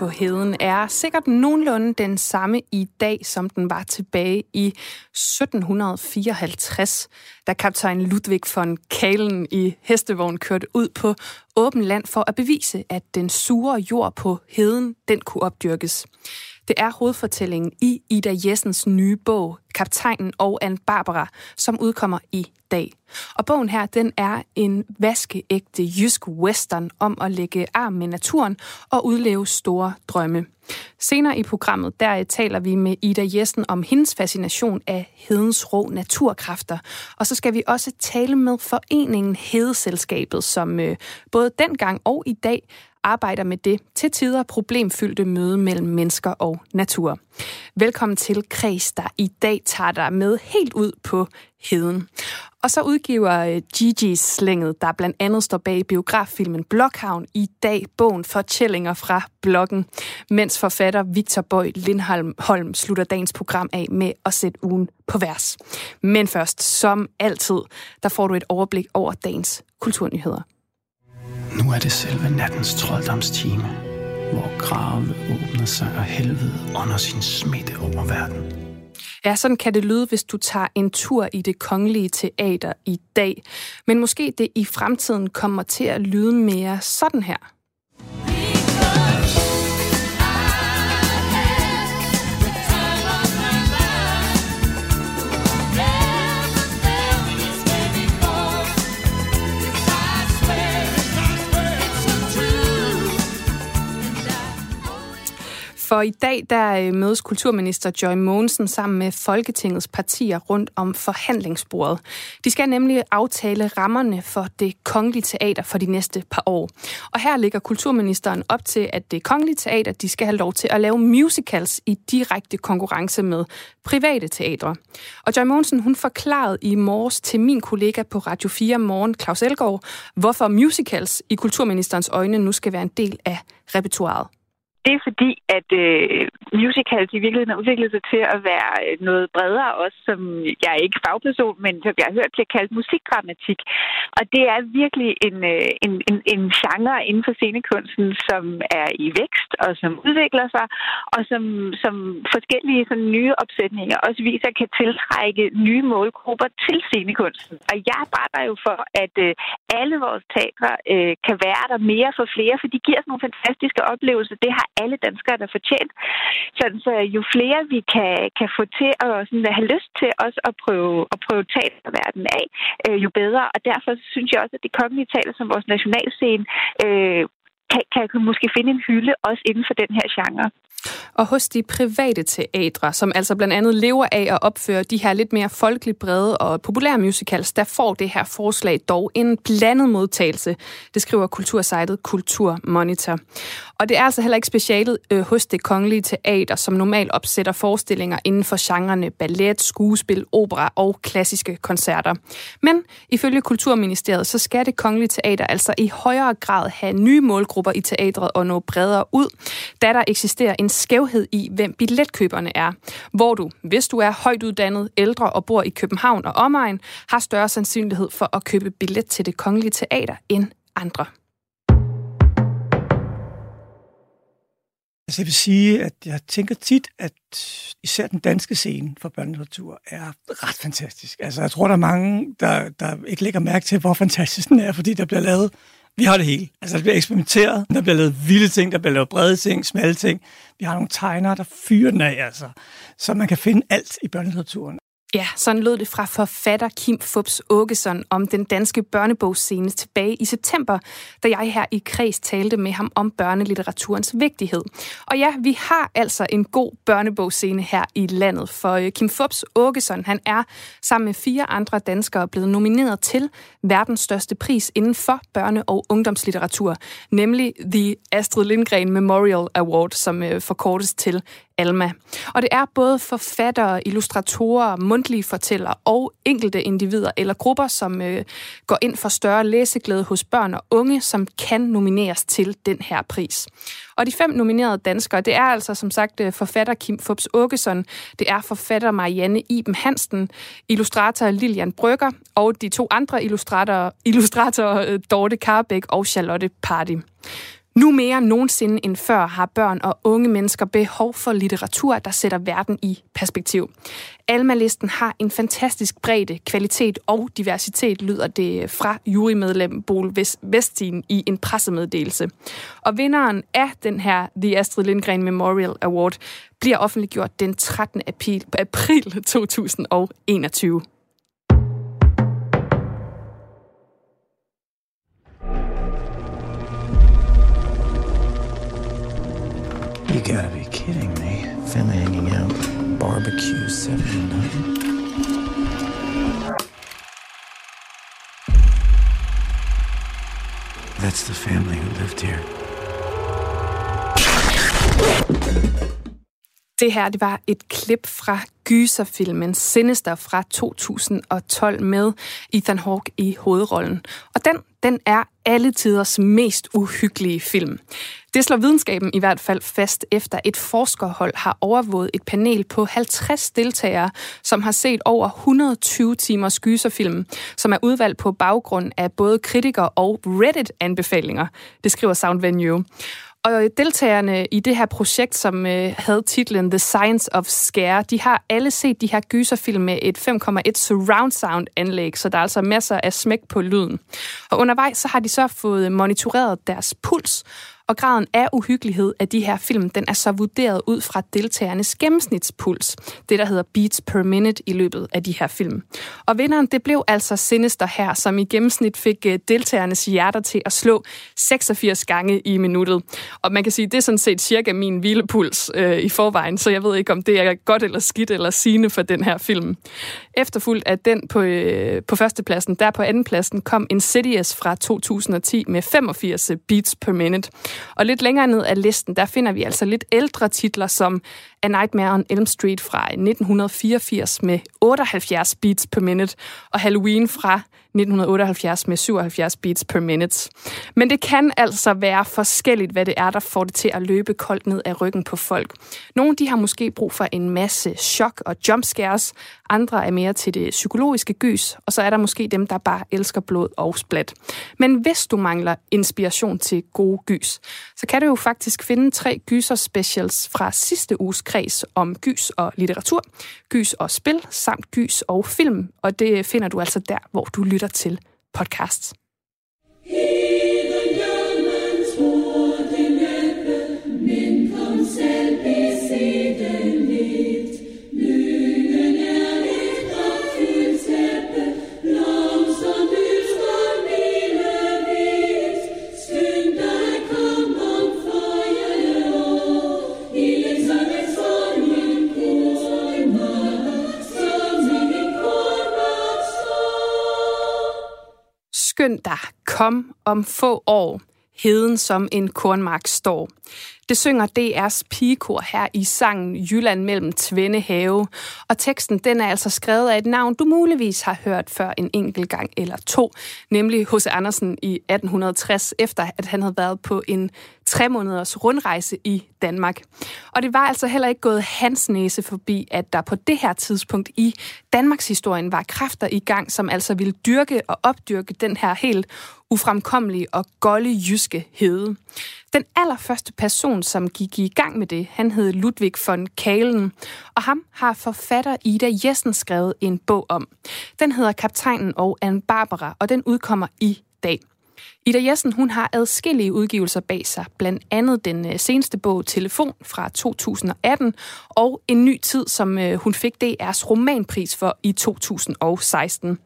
På heden er sikkert nogenlunde den samme i dag, som den var tilbage i 1754, da kaptajn Ludwig von Kalen i hestevogn kørte ud på åben land for at bevise, at den sure jord på heden, den kunne opdyrkes. Det er hovedfortællingen i Ida Jessens nye bog, Kaptajnen og Anne Barbara, som udkommer i dag. Og bogen her, den er en vaskeægte jysk western om at lægge arm med naturen og udleve store drømme. Senere i programmet, der taler vi med Ida Jessen om hendes fascination af hedens rå naturkræfter. Og så skal vi også tale med foreningen Hedeselskabet, som øh, både dengang og i dag arbejder med det til tider problemfyldte møde mellem mennesker og natur. Velkommen til Kreds, der i dag tager dig med helt ud på heden. Og så udgiver øh, Gigi Slænget, der blandt andet står bag biograffilmen Blokhavn, i dag bogen Fortællinger fra bloggen, mens forfatter Victor Bøj Lindholm Holm slutter dagens program af med at sætte ugen på vers. Men først, som altid, der får du et overblik over dagens kulturnyheder. Nu er det selve nattens trolddomstime, hvor grave åbner sig og helvede under sin smitte over verden. Ja, sådan kan det lyde, hvis du tager en tur i det kongelige teater i dag. Men måske det i fremtiden kommer til at lyde mere sådan her. For i dag der øh, mødes kulturminister Joy Mogensen sammen med Folketingets partier rundt om forhandlingsbordet. De skal nemlig aftale rammerne for det kongelige teater for de næste par år. Og her ligger kulturministeren op til, at det kongelige teater de skal have lov til at lave musicals i direkte konkurrence med private teatre. Og Joy Mogensen hun forklarede i morges til min kollega på Radio 4 Morgen, Claus Elgaard, hvorfor musicals i kulturministerens øjne nu skal være en del af repertoiret. Det er fordi, at øh, musicals i virkeligheden har udviklet sig til at være øh, noget bredere også, som jeg er ikke fagperson, men som jeg har hørt bliver kaldt musikdramatik. Og det er virkelig en, øh, en, en, en genre inden for scenekunsten, som er i vækst og som udvikler sig, og som, som forskellige sådan, nye opsætninger også viser kan tiltrække nye målgrupper til scenekunsten. Og jeg arbejder jo for, at øh, alle vores teatre øh, kan være der mere for flere, for de giver os nogle fantastiske oplevelser. Det har alle danskere, der fortjent. Så, så jo flere vi kan, kan få til at sådan, have lyst til også at prøve, at prøve teaterverdenen af, øh, jo bedre. Og derfor synes jeg også, at det kongelige teater som vores nationalscene øh, kan, kan måske finde en hylde også inden for den her genre. Og hos de private teatre, som altså blandt andet lever af at opføre de her lidt mere folkeligt brede og populære musicals, der får det her forslag dog en blandet modtagelse. Det skriver kultursejtet Kulturmonitor. Og det er altså heller ikke specialet øh, hos det kongelige teater, som normalt opsætter forestillinger inden for genrerne ballet, skuespil, opera og klassiske koncerter. Men ifølge Kulturministeriet, så skal det kongelige teater altså i højere grad have nye målgrupper i teatret og nå bredere ud, da der eksisterer en skævhed i, hvem billetkøberne er. Hvor du, hvis du er højt uddannet, ældre og bor i København og omegn, har større sandsynlighed for at købe billet til det kongelige teater end andre. Altså jeg vil sige, at jeg tænker tit, at især den danske scene for børnelitteratur er ret fantastisk. Altså jeg tror, der er mange, der, der ikke lægger mærke til, hvor fantastisk den er, fordi der bliver lavet vi har det hele. Altså, der bliver eksperimenteret, der bliver lavet vilde ting, der bliver lavet brede ting, smalle ting. Vi har nogle tegnere, der fyrer den af, altså. Så man kan finde alt i børnelitteraturen. Ja, sådan lød det fra forfatter Kim Fubs Åkesson om den danske børnebogsscene tilbage i september, da jeg her i Kreds talte med ham om børnelitteraturens vigtighed. Og ja, vi har altså en god børnebogsscene her i landet, for øh, Kim Fubs Åkesson, han er sammen med fire andre danskere blevet nomineret til verdens største pris inden for børne- og ungdomslitteratur, nemlig The Astrid Lindgren Memorial Award, som øh, forkortes til Alma. Og det er både forfattere, illustratorer, mundtlige fortællere og enkelte individer eller grupper, som øh, går ind for større læseglæde hos børn og unge, som kan nomineres til den her pris. Og de fem nominerede danskere, det er altså som sagt øh, forfatter Kim Fubs Åkesson, det er forfatter Marianne Iben Hansen, illustrator Lilian Brygger og de to andre illustratorer, illustratorer øh, Dorte Karbæk og Charlotte Party. Nu mere nogensinde end før har børn og unge mennesker behov for litteratur, der sætter verden i perspektiv. Alma-listen har en fantastisk bredde, kvalitet og diversitet, lyder det fra jurymedlem Bol Vestin i en pressemeddelelse. Og vinderen af den her The Astrid Lindgren Memorial Award bliver offentliggjort den 13. april 2021. You gotta be kidding me. Family hanging out. Barbecue 79. That's the family who lived here. Det her, det var et klip fra gyserfilmen Sinister fra 2012 med Ethan Hawke i hovedrollen. Og den, den er alle tiders mest uhyggelige film. Det slår videnskaben i hvert fald fast, efter et forskerhold har overvåget et panel på 50 deltagere, som har set over 120 timers gyserfilm, som er udvalgt på baggrund af både kritiker- og Reddit-anbefalinger. Det skriver Sound Venue. Og deltagerne i det her projekt, som øh, havde titlen The Science of Scare, de har alle set de her gyserfilm med et 5,1 surround sound anlæg, så der er altså masser af smæk på lyden. Og undervejs så har de så fået monitoreret deres puls, og graden af uhyggelighed af de her film, den er så vurderet ud fra deltagernes gennemsnitspuls, det der hedder beats per minute i løbet af de her film. Og vinderen, det blev altså Sinister her, som i gennemsnit fik øh, deltagernes hjerter til at slå 86 gange i minuttet. Og man kan sige, det er sådan set cirka min hvilepuls øh, i forvejen, så jeg ved ikke, om det er godt eller skidt eller sigende for den her film. Efterfulgt af den på, øh, på førstepladsen, der på andenpladsen kom Insidious fra 2010 med 85 øh, beats per minute. Og lidt længere ned af listen, der finder vi altså lidt ældre titler som A Nightmare on Elm Street fra 1984 med 78 beats per minute, og Halloween fra 1978 med 77 beats per minute. Men det kan altså være forskelligt, hvad det er, der får det til at løbe koldt ned af ryggen på folk. Nogle de har måske brug for en masse chok og jumpscares, andre er mere til det psykologiske gys, og så er der måske dem, der bare elsker blod og splat. Men hvis du mangler inspiration til gode gys, så kan du jo faktisk finde tre gyser specials fra sidste uges kreds om gys og litteratur, gys og spil, samt gys og film, og det finder du altså der, hvor du lytter til podcasts. Skynd dig, kom om få år, heden som en kornmark står. Det synger DR's pigekor her i sangen Jylland mellem Tvende Have. Og teksten den er altså skrevet af et navn, du muligvis har hørt før en enkelt gang eller to, nemlig H.C. Andersen i 1860, efter at han havde været på en tre måneders rundrejse i Danmark. Og det var altså heller ikke gået hans næse forbi, at der på det her tidspunkt i Danmarks historien var kræfter i gang, som altså ville dyrke og opdyrke den her helt ufremkommelige og golde jyske hede. Den allerførste person, som gik i gang med det, han hed Ludvig von Kalen, og ham har forfatter Ida Jessen skrevet en bog om. Den hedder Kaptajnen og Anne Barbara, og den udkommer i dag. Ida Jessen hun har adskillige udgivelser bag sig, blandt andet den øh, seneste bog Telefon fra 2018, og En ny tid, som øh, hun fik DR's romanpris for i 2016.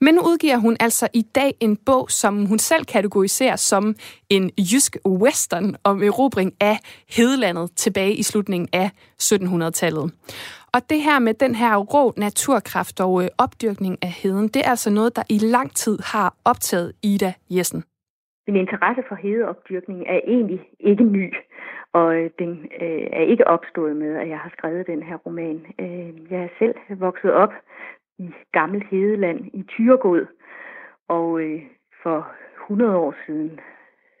Men nu udgiver hun altså i dag en bog, som hun selv kategoriserer som en jysk western om erobring af Hedelandet tilbage i slutningen af 1700-tallet. Og det her med den her rå naturkraft og øh, opdyrkning af heden, det er altså noget, der i lang tid har optaget Ida Jessen. Min interesse for hedeopdyrkning er egentlig ikke ny. Og øh, den øh, er ikke opstået med, at jeg har skrevet den her roman. Øh, jeg er selv vokset op i gammel Hedeland i Tyregod, og øh, for 100 år siden,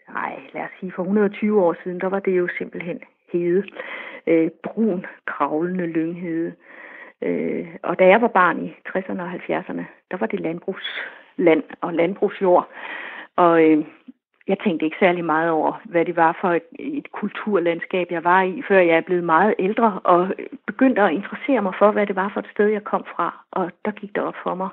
nej, lad os sige for 120 år siden, der var det jo simpelthen hede. Øh, brun, kravlende lynghede. Øh, og da jeg var barn i 60'erne og 70'erne, der var det landbrugsland og landbrugsjord. Og øh, jeg tænkte ikke særlig meget over, hvad det var for et, et kulturlandskab, jeg var i, før jeg er blevet meget ældre, og begyndte at interessere mig for, hvad det var for et sted, jeg kom fra. Og der gik det op for mig,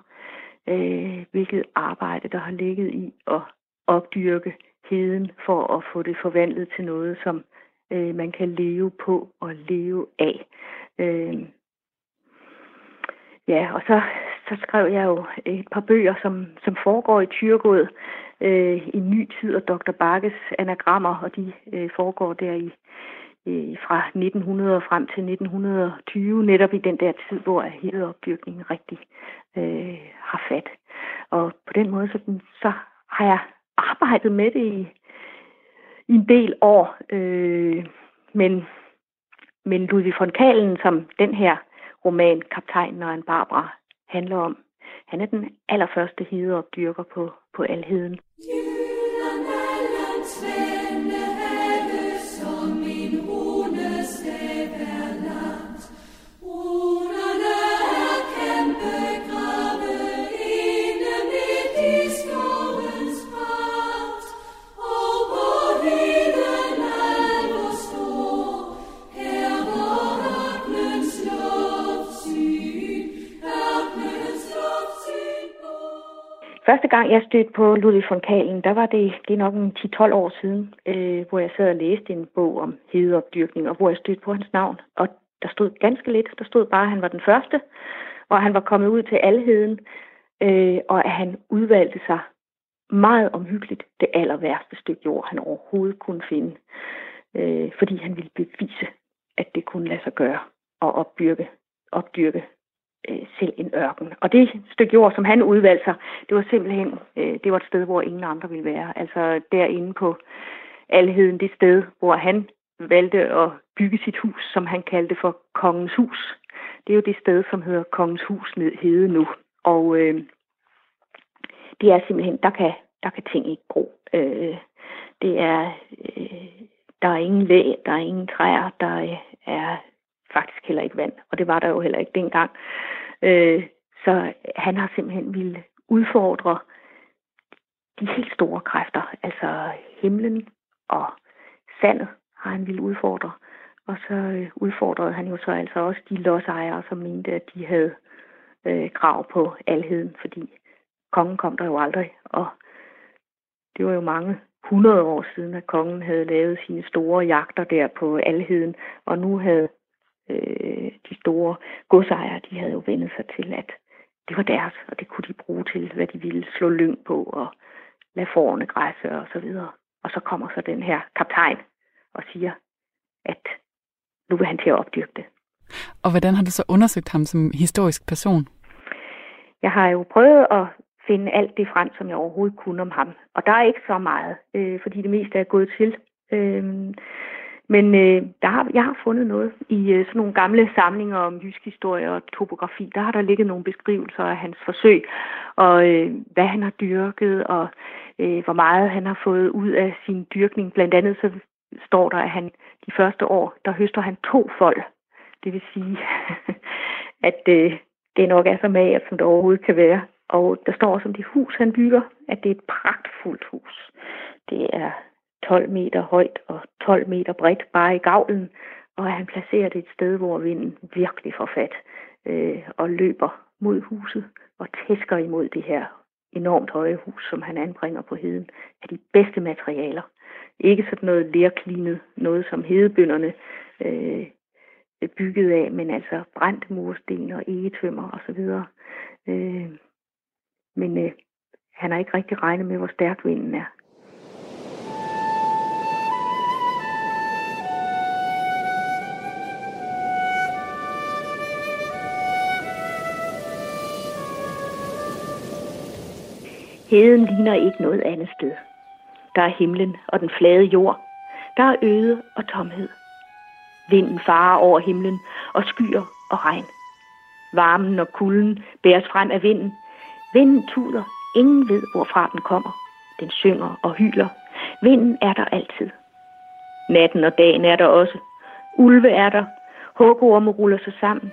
øh, hvilket arbejde, der har ligget i at opdyrke heden for at få det forvandlet til noget, som øh, man kan leve på og leve af. Øh, ja, og så, så skrev jeg jo et par bøger, som, som foregår i Tyrgod, øh, i ny tid og Dr. Bakkes anagrammer, og de øh, foregår der i øh, fra 1900 frem til 1920, netop i den der tid, hvor hedeopdyrkningen rigtig øh, har fat. Og på den måde, så, så har jeg arbejdet med det i, i en del år. Øh, men, men Ludvig von Kalen, som den her roman, Kaptajnen og en Barbara, handler om, han er den allerførste hedeopdyrker på, på Alheden. Yeah. Første gang, jeg stødte på Ludvig von Kalen, der var det, det er nok en 10-12 år siden, øh, hvor jeg sad og læste en bog om hedeopdyrkning, og hvor jeg stødte på hans navn. Og der stod ganske lidt. Der stod bare, at han var den første, og han var kommet ud til alheden, øh, og at han udvalgte sig meget omhyggeligt det aller værste stykke jord, han overhovedet kunne finde. Øh, fordi han ville bevise, at det kunne lade sig gøre at opdyrke, opdyrke øh, selv en ørken. Og det stykke jord, som han udvalgte sig, det var simpelthen øh, det var et sted, hvor ingen andre ville være. Altså derinde på alheden, det sted, hvor han valgte at bygge sit hus, som han kaldte for Kongens Hus. Det er jo det sted, som hedder Kongens Hus ned hede nu. Og øh, det er simpelthen, der kan, der kan ting ikke gro. Øh, det er, øh, der er ingen læ, der er ingen træer, der er faktisk heller ikke vand, og det var der jo heller ikke dengang. Øh, så han har simpelthen ville udfordre de helt store kræfter, altså himlen og sandet har han ville udfordre. Og så øh, udfordrede han jo så altså også de lodsejere, som mente, at de havde øh, krav på alheden, fordi kongen kom der jo aldrig, og det var jo mange hundrede år siden, at kongen havde lavet sine store jagter der på alheden, og nu havde øh, de store godsejere, de havde jo vendt sig til, at det var deres, og det kunne de bruge til, hvad de ville slå lyng på og lade forerne græsse og så videre. Og så kommer så den her kaptajn og siger, at nu vil han til at opdyrke det. Og hvordan har du så undersøgt ham som historisk person? Jeg har jo prøvet at finde alt det frem, som jeg overhovedet kunne om ham. Og der er ikke så meget, øh, fordi det meste er gået til. Øh, men øh, der har, jeg har fundet noget i øh, sådan nogle gamle samlinger om jysk historie og topografi. Der har der ligget nogle beskrivelser af hans forsøg, og øh, hvad han har dyrket, og øh, hvor meget han har fået ud af sin dyrkning. Blandt andet så står der, at han de første år, der høster han to fold. Det vil sige, at øh, det nok er så magert, som det overhovedet kan være. Og der står som det hus, han bygger, at det er et pragtfuldt hus. Det er 12 meter højt og 12 meter bredt bare i gavlen, og han placerer det et sted, hvor vinden virkelig får fat øh, og løber mod huset og tæsker imod det her enormt høje hus, som han anbringer på heden, af de bedste materialer. Ikke sådan noget lærklinet, noget som hedebønderne øh, bygget af, men altså brændte mursten og egetømmer osv. Øh, men øh, han har ikke rigtig regnet med, hvor stærk vinden er. Heden ligner ikke noget andet sted. Der er himlen og den flade jord. Der er øde og tomhed. Vinden farer over himlen og skyer og regn. Varmen og kulden bæres frem af vinden. Vinden tuder. Ingen ved, hvorfra den kommer. Den synger og hyler. Vinden er der altid. Natten og dagen er der også. Ulve er der. Hugorme ruller sig sammen.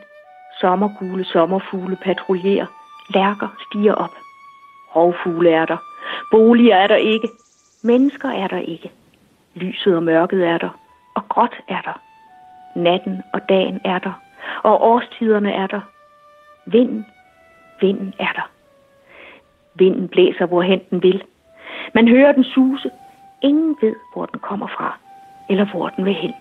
Sommergule sommerfugle patruljerer. Lærker stiger op. Rovfugle er der. Boliger er der ikke. Mennesker er der ikke. Lyset og mørket er der. Og gråt er der. Natten og dagen er der. Og årstiderne er der. Vinden, vinden er der. Vinden blæser, hvorhen den vil. Man hører den suse. Ingen ved, hvor den kommer fra, eller hvor den vil hen.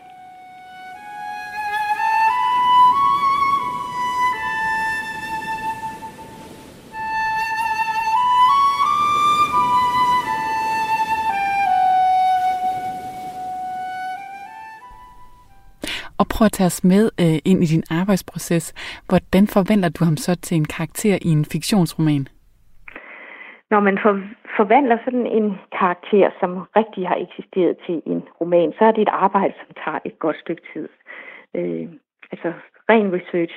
Prøv at tage os med øh, ind i din arbejdsproces. Hvordan forventer du ham så til en karakter i en fiktionsroman? Når man for, forvandler sådan en karakter, som rigtig har eksisteret til en roman, så er det et arbejde, som tager et godt stykke tid. Øh, altså ren research,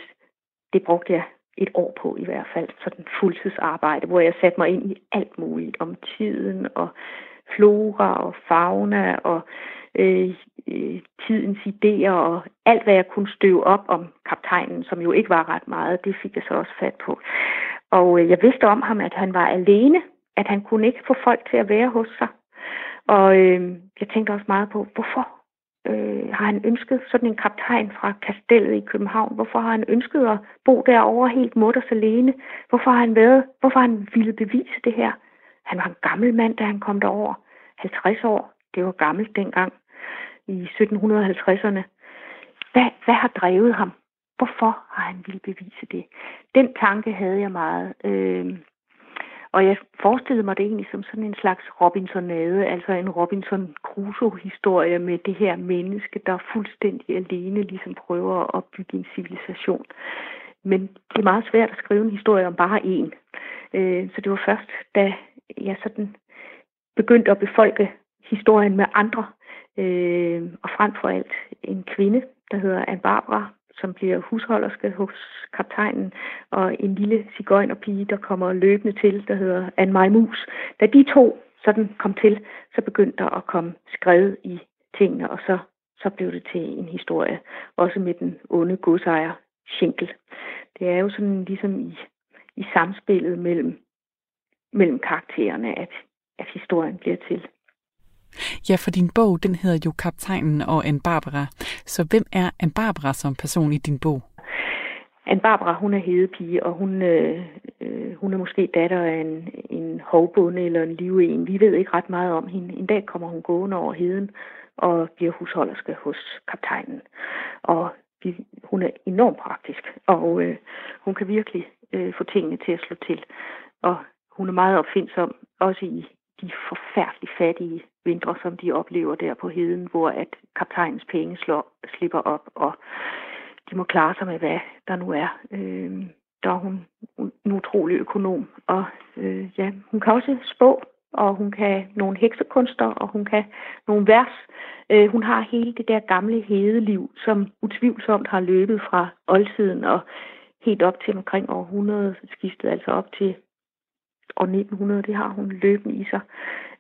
det brugte jeg et år på i hvert fald, sådan fuldtidsarbejde, hvor jeg satte mig ind i alt muligt om tiden og flora og fauna og Øh, øh, tidens idéer og alt, hvad jeg kunne støve op om kaptajnen, som jo ikke var ret meget, det fik jeg så også fat på. Og øh, jeg vidste om ham, at han var alene, at han kunne ikke få folk til at være hos sig. Og øh, jeg tænkte også meget på, hvorfor øh, har han ønsket sådan en kaptajn fra kastellet i København? Hvorfor har han ønsket at bo derovre helt mutters alene? Hvorfor har han været, hvorfor har han ville bevise det her? Han var en gammel mand, da han kom derover. 50 år, det var gammelt dengang i 1750'erne. Hvad, hvad har drevet ham? Hvorfor har han ville bevise det? Den tanke havde jeg meget. Øh, og jeg forestillede mig det egentlig som sådan en slags Robinsonade, altså en Robinson Crusoe-historie med det her menneske, der fuldstændig alene ligesom prøver at opbygge en civilisation. Men det er meget svært at skrive en historie om bare én. Øh, så det var først, da jeg sådan begyndte at befolke historien med andre, øh, og frem for alt en kvinde, der hedder Anne Barbara, som bliver husholderske hos kaptajnen, og en lille cigøjnerpige, der kommer løbende til, der hedder Anne Maj Mus. Da de to sådan kom til, så begyndte der at komme skrevet i tingene, og så, så blev det til en historie, også med den onde godsejer Schinkel. Det er jo sådan ligesom i, i samspillet mellem, mellem karaktererne, at, at historien bliver til. Ja, for din bog, den hedder jo Kaptajnen og Anne Barbara. Så hvem er Anne Barbara som person i din bog? Anne Barbara, hun er hedepige, og hun, øh, øh, hun er måske datter af en, en hovbonde eller en liven. Vi ved ikke ret meget om hende. En dag kommer hun gående over heden og bliver husholderske hos kaptajnen. Og vi, hun er enormt praktisk, og øh, hun kan virkelig øh, få tingene til at slå til. Og hun er meget opfindsom, også i de forfærdeligt fattige vintre, som de oplever der på heden, hvor at kaptajnens penge slår, slipper op, og de må klare sig med, hvad der nu er. Øh, der er hun en utrolig økonom, og øh, ja, hun kan også spå, og hun kan nogle heksekunster, og hun kan nogle vers. Øh, hun har hele det der gamle hedeliv, som utvivlsomt har løbet fra oldtiden og helt op til omkring århundredet, skiftet altså op til år 1900, det har hun løbende i sig.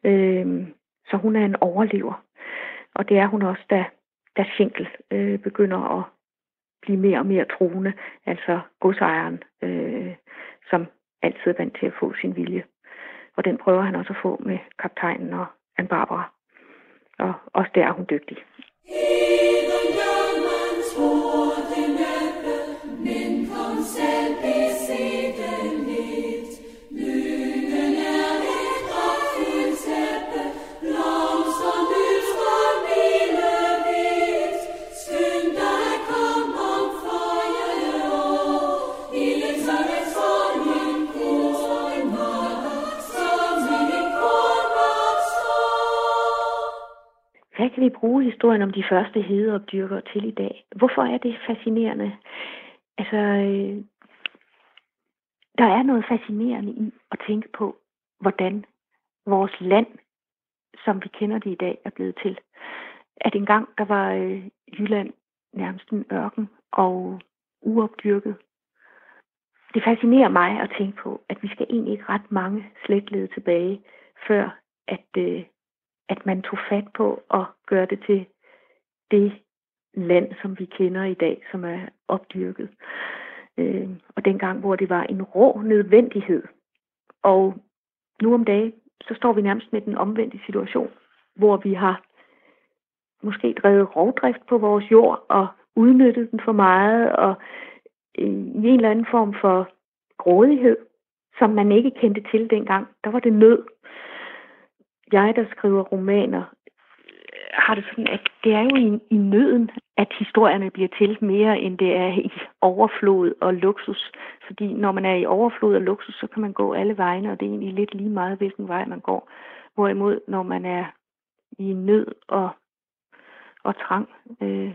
Øh, så hun er en overlever. Og det er hun også, da, da Schenkel øh, begynder at blive mere og mere truende, altså godsejeren, øh, som altid er vant til at få sin vilje. Og den prøver han også at få med kaptajnen og Anne Barbara. Og også der er hun dygtig. Yeah. Kan vi bruge historien om de første hedeopdyrkere til i dag? Hvorfor er det fascinerende? Altså, øh, der er noget fascinerende i at tænke på, hvordan vores land, som vi kender det i dag, er blevet til. at engang der var øh, Jylland nærmest en ørken og uopdyrket. Det fascinerer mig at tænke på, at vi skal egentlig ikke ret mange slægtled tilbage, før at, øh, at man tog fat på at gøre det til det land, som vi kender i dag, som er opdyrket. Øh, og dengang, hvor det var en rå nødvendighed. Og nu om dagen, så står vi nærmest med den omvendte situation, hvor vi har måske drevet rovdrift på vores jord og udnyttet den for meget og øh, i en eller anden form for grådighed, som man ikke kendte til dengang. Der var det nød. Jeg, der skriver romaner, øh, har det sådan, at det er jo i, i nøden, at historierne bliver til mere, end det er i overflod og luksus. Fordi når man er i overflod og luksus, så kan man gå alle vegne, og det er egentlig lidt lige meget, hvilken vej man går. Hvorimod, når man er i nød og, og trang, øh,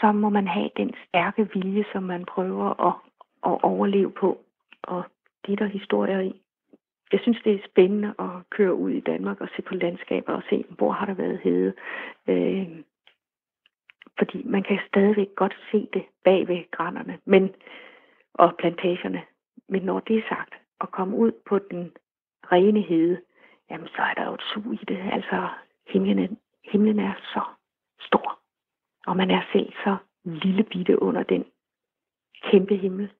så må man have den stærke vilje, som man prøver at, at overleve på. Og det er der historier i jeg synes, det er spændende at køre ud i Danmark og se på landskaber og se, hvor har der været hede. Øh, fordi man kan stadigvæk godt se det bag ved grænnerne men, og plantagerne. Men når det er sagt, at komme ud på den rene hede, jamen så er der jo et sug i det. Altså himlen, himlen er så stor, og man er selv så lille bitte under den kæmpe himmel.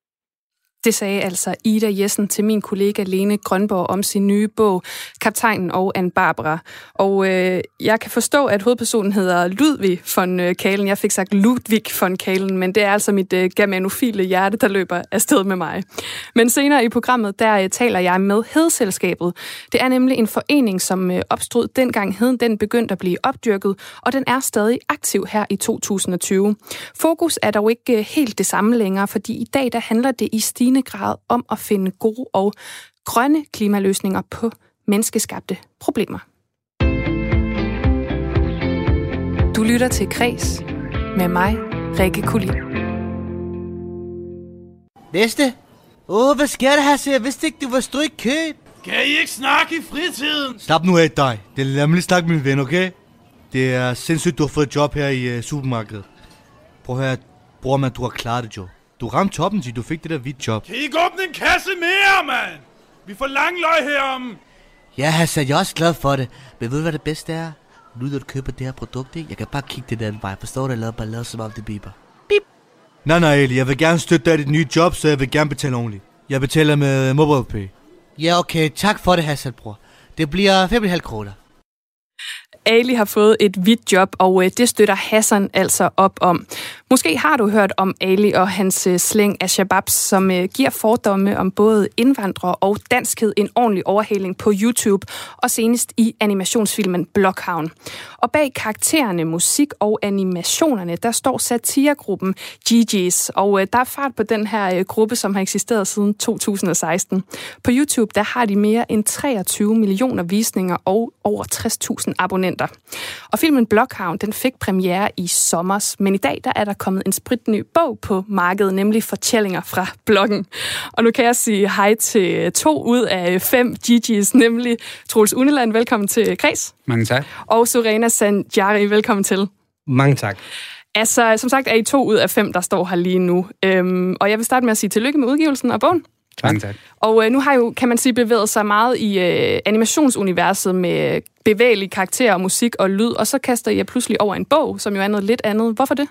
Det sagde altså Ida Jessen til min kollega Lene Grønborg om sin nye bog, Kaptajnen og Anne Barbara. Og øh, jeg kan forstå, at hovedpersonen hedder Ludvig von øh, Kalen. Jeg fik sagt Ludvig von Kalen, men det er altså mit øh, germanofile hjerte, der løber afsted med mig. Men senere i programmet, der øh, taler jeg med Hedselskabet. Det er nemlig en forening, som øh, opstod dengang heden den begyndte at blive opdyrket, og den er stadig aktiv her i 2020. Fokus er dog ikke øh, helt det samme længere, fordi i dag der handler det i stigende stigende grad om at finde gode og grønne klimaløsninger på menneskeskabte problemer. Du lytter til Kres med mig, Rikke Kulin. Næste. Åh, oh, hvad sker der her, så jeg vidste ikke, du var stå i kø. Kan I ikke snakke i fritiden? Stop nu af dig. Det er lad mig lige snakke med min ven, okay? Det er sindssygt, du har fået et job her i uh, supermarkedet. Prøv at høre, bror man, du har klaret det, jo. Du ramte toppen, til du fik det der hvidt job. Kan I ikke åbne en kasse mere, mand? Vi får lang løg herom. Ja, Hassan, jeg er også glad for det. Men ved du, hvad det bedste er? Nu når du køber det her produkt, ikke? Jeg kan bare kigge det den vej. Forstår du? Jeg laver bare lade som om det biber. Bip. Nej, nej, Eli. Jeg vil gerne støtte dig i dit nye job, så jeg vil gerne betale ordentligt. Jeg betaler med MobilePay. Ja, okay. Tak for det, Hassan, bror. Det bliver 5,5 kroner. Ali har fået et hvidt job, og øh, det støtter Hassan altså op om. Måske har du hørt om Ali og hans øh, slæng af shababs, som øh, giver fordomme om både indvandrere og danskhed en ordentlig overhaling på YouTube, og senest i animationsfilmen Blockhavn. Og bag karaktererne, musik og animationerne, der står satiregruppen GG's, og der er fart på den her gruppe, som har eksisteret siden 2016. På YouTube, der har de mere end 23 millioner visninger og over 60.000 abonnenter. Og filmen Blockhavn, den fik premiere i sommer, men i dag der er der kommet en spritny bog på markedet, nemlig Fortællinger fra bloggen. Og nu kan jeg sige hej til to ud af fem GG's, nemlig Troels Uneland, velkommen til Kreds. Mange tak. Og Sorena Sanjari, velkommen til. Mange tak. Altså, som sagt er I to ud af fem, der står her lige nu. Øhm, og jeg vil starte med at sige tillykke med udgivelsen af bogen. Tak. tak. Og øh, nu har jo, kan man sige, bevæget sig meget i øh, animationsuniverset med bevægelige karakterer og musik og lyd, og så kaster jeg pludselig over en bog, som jo er noget lidt andet. Hvorfor det?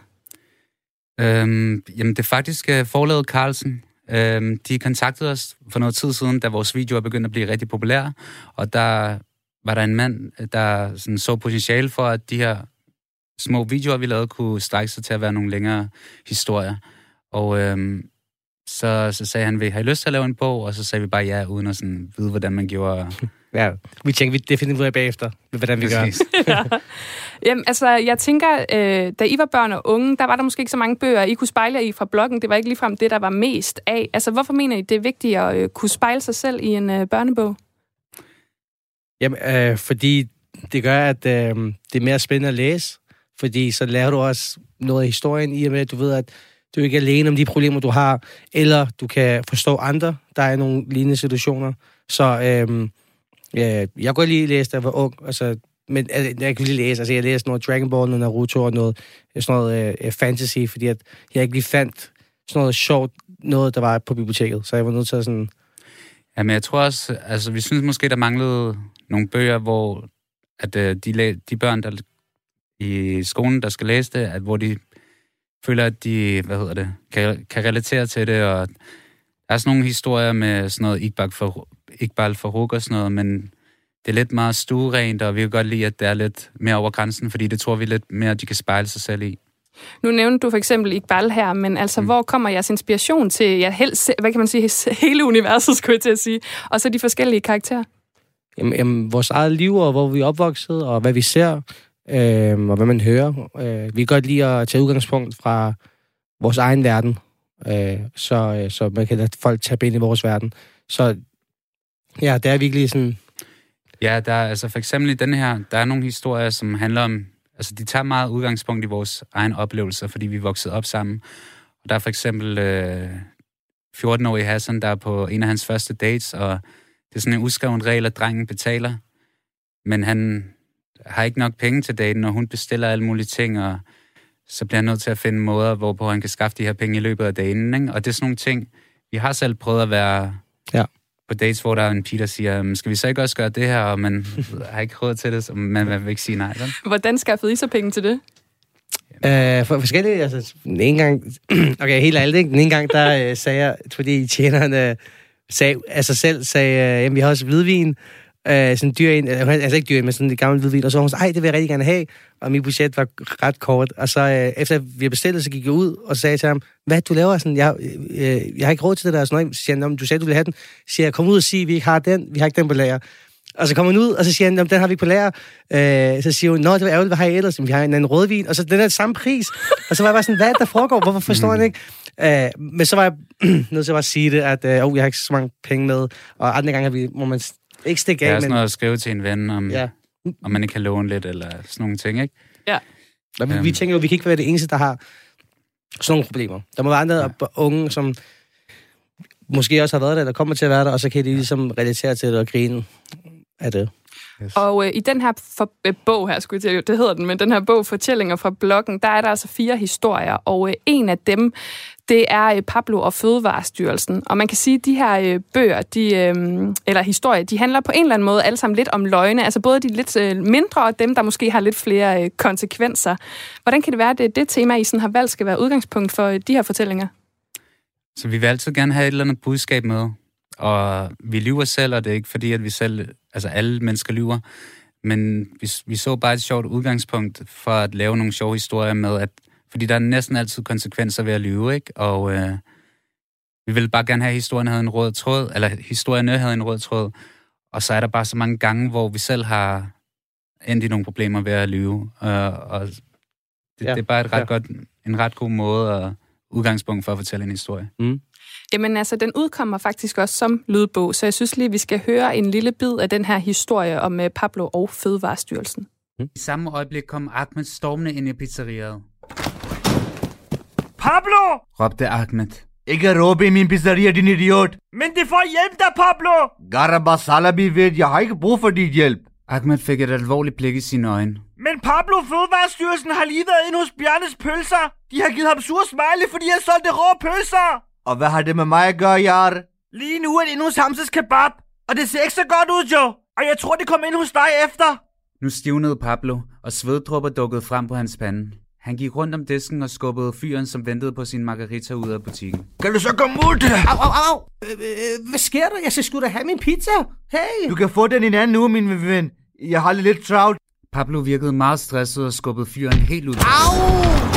Øhm, jamen, det er faktisk uh, forlaget Carlsen. Øhm, de kontaktede os for noget tid siden, da vores videoer begyndte at blive rigtig populære, og der var der en mand, der sådan, så potentiale for, at de her små videoer, vi lavede, kunne strække sig til at være nogle længere historier. Og øhm, så, så sagde han, vil har I lyst til at lave en bog? Og så sagde vi bare ja, uden at sådan vide, hvordan man gjorde. Ja, vi tænkte, vi det finder ud af bagefter, hvordan vi gør. ja. Jamen, altså, jeg tænker, øh, da I var børn og unge, der var der måske ikke så mange bøger, I kunne spejle jer i fra bloggen. Det var ikke ligefrem det, der var mest af. Altså, hvorfor mener I, det er vigtigt at øh, kunne spejle sig selv i en øh, børnebog? Jamen, øh, fordi det gør, at øh, det er mere spændende at læse. Fordi så lærer du også noget af historien i og med, at du ved, at du er ikke alene om de problemer, du har, eller du kan forstå andre, der er i nogle lignende situationer. Så øhm, ja, jeg kunne lige læse, da jeg var ung. Altså, men altså, jeg kunne lige læse. Altså, jeg læste noget Dragon Ball, noget Naruto og noget, øh, sådan noget øh, fantasy, fordi at jeg ikke lige fandt sådan noget sjovt, noget, der var på biblioteket. Så jeg var nødt til at sådan... Jamen, jeg tror også, altså, vi synes måske, der manglede nogle bøger, hvor at øh, de, de børn, der i skolen, der skal læse det, at hvor de føler, at de, hvad hedder det, kan, kan relatere til det, og der er sådan nogle historier med sådan noget Iqbal for, Iqbal for og sådan noget, men det er lidt meget stuerent, og vi kan godt lide, at det er lidt mere over grænsen, fordi det tror vi lidt mere, at de kan spejle sig selv i. Nu nævnte du for eksempel Iqbal her, men altså, mm. hvor kommer jeres inspiration til, ja, helst, hvad kan man sige, hele universet, skulle jeg til at sige, og så de forskellige karakterer? Jamen, jamen, vores eget liv, og hvor vi er opvokset, og hvad vi ser, øh, og hvad man hører. Øh, vi kan godt lide at tage udgangspunkt fra vores egen verden, øh, så, øh, så man kan lade folk tage ind i vores verden. Så ja, det er virkelig sådan... Ja, der er altså for eksempel i den her, der er nogle historier, som handler om, altså de tager meget udgangspunkt i vores egen oplevelser, fordi vi er vokset op sammen. Og der er for eksempel øh, 14-årige Hassan, der er på en af hans første dates, og det er sådan en uskreven regel, at drengen betaler. Men han har ikke nok penge til daten, og hun bestiller alle mulige ting, og så bliver han nødt til at finde måder, hvorpå han kan skaffe de her penge i løbet af dagen. Ikke? Og det er sådan nogle ting, vi har selv prøvet at være ja. på dates, hvor der er en pige, der siger, skal vi så ikke også gøre det her, og man har ikke råd til det, så man vil ikke sige nej. Vel? Hvordan skaffede I så penge til det? Uh, for forskellige, altså, den ene gang, okay, helt ærligt, ikke? Den ene gang, der uh, sagde jeg, fordi tjeneren uh, sagde, altså selv sagde, uh, jamen, vi har også hvidvin, øh, sådan dyr ind, øh, altså ikke dyr en, men sådan et gammelt hvidvin, og så var hun sådan, ej, det vil jeg rigtig gerne have, og mit budget var ret kort, og så øh, efter vi bestilte, så gik jeg ud og sagde til ham, hvad du laver sådan, jeg, øh, jeg har ikke råd til det der, og sådan noget, så siger han, du sagde, du ville have den, så siger jeg, kom ud og sig, vi ikke har den, vi har ikke den på lager. Og så kommer hun ud, og så siger han, den har vi ikke på lager. Øh, så siger hun, nå, det var ærgerligt, hvad har I ellers? Vi har en anden rødvin, og så den er samme pris. Og så var jeg bare sådan, hvad der foregår? Hvorfor forstår han ikke? Øh, men så var jeg nødt til at bare sige det, at øh, oh, jeg har ikke så mange penge med, og andre gange har vi, må man ikke stikke af, men... Det er sådan noget at skrive til en ven, om, ja. om man ikke kan låne lidt, eller sådan nogle ting, ikke? Ja. Men vi, vi tænker jo, vi kan ikke være det eneste, der har sådan nogle problemer. Der må være andre ja. unge, som måske også har været der, der kommer til at være der, og så kan de ligesom relatere til det og grine af det. Yes. Og øh, i den her for, øh, bog her, skulle jeg det hedder den, men den her bog, Fortællinger fra bloggen, der er der altså fire historier, og øh, en af dem, det er øh, Pablo og Fødevarestyrelsen. Og man kan sige, at de her øh, bøger, de, øh, eller historier, de handler på en eller anden måde alle sammen lidt om løgne, altså både de lidt mindre og dem, der måske har lidt flere konsekvenser. Hvordan kan det være, at det, det tema, I sådan har valgt, skal være udgangspunkt for de her fortællinger? Så vi vil altid gerne have et eller andet budskab med. Og vi lyver selv, og det er ikke fordi, at vi selv, altså alle mennesker lyver, men vi, vi så bare et sjovt udgangspunkt for at lave nogle sjove historier med, at fordi der er næsten altid konsekvenser ved at lyve, ikke? Og øh, vi vil bare gerne have, at historien havde en rød tråd, eller historien havde en rød tråd, og så er der bare så mange gange, hvor vi selv har endt i nogle problemer ved at lyve, øh, og det, ja. det er bare et ret ja. godt, en ret god måde at udgangspunkt for at fortælle en historie. Mm. Jamen altså, den udkommer faktisk også som lydbog, så jeg synes lige, vi skal høre en lille bid af den her historie om øh, Pablo og Fødevarestyrelsen. Mm. I samme øjeblik kom Ahmed stormende ind i pizzeriet. Pablo! råbte Ahmed. Ikke råbe i min pizzeria, din idiot! Men det får hjælp dig, Pablo! Garaba Salabi ved, jeg har ikke brug for dit hjælp. Ahmed fik et alvorligt blik i sine øjne. Men Pablo Fødevarestyrelsen har lige været inde hos Bjarnes Pølser. De har givet ham sur smiley, fordi han solgte rå pølser. Og hvad har det med mig at gøre, Jar? Lige nu er det inde hos Hamses Kebab, og det ser ikke så godt ud, Joe. Og jeg tror, det kommer ind hos dig efter. Nu stivnede Pablo, og sveddrupper dukkede frem på hans pande. Han gik rundt om disken og skubbede fyren, som ventede på sin margarita ud af butikken. Kan du så komme ud? Au, au, au! Øh, øh, hvad sker der? Jeg skal sgu da have min pizza. Hey! Du kan få den i en anden uge, min ven. Jeg har lidt travlt. Pablo virkede meget stresset og skubbede fyren helt ud. Au!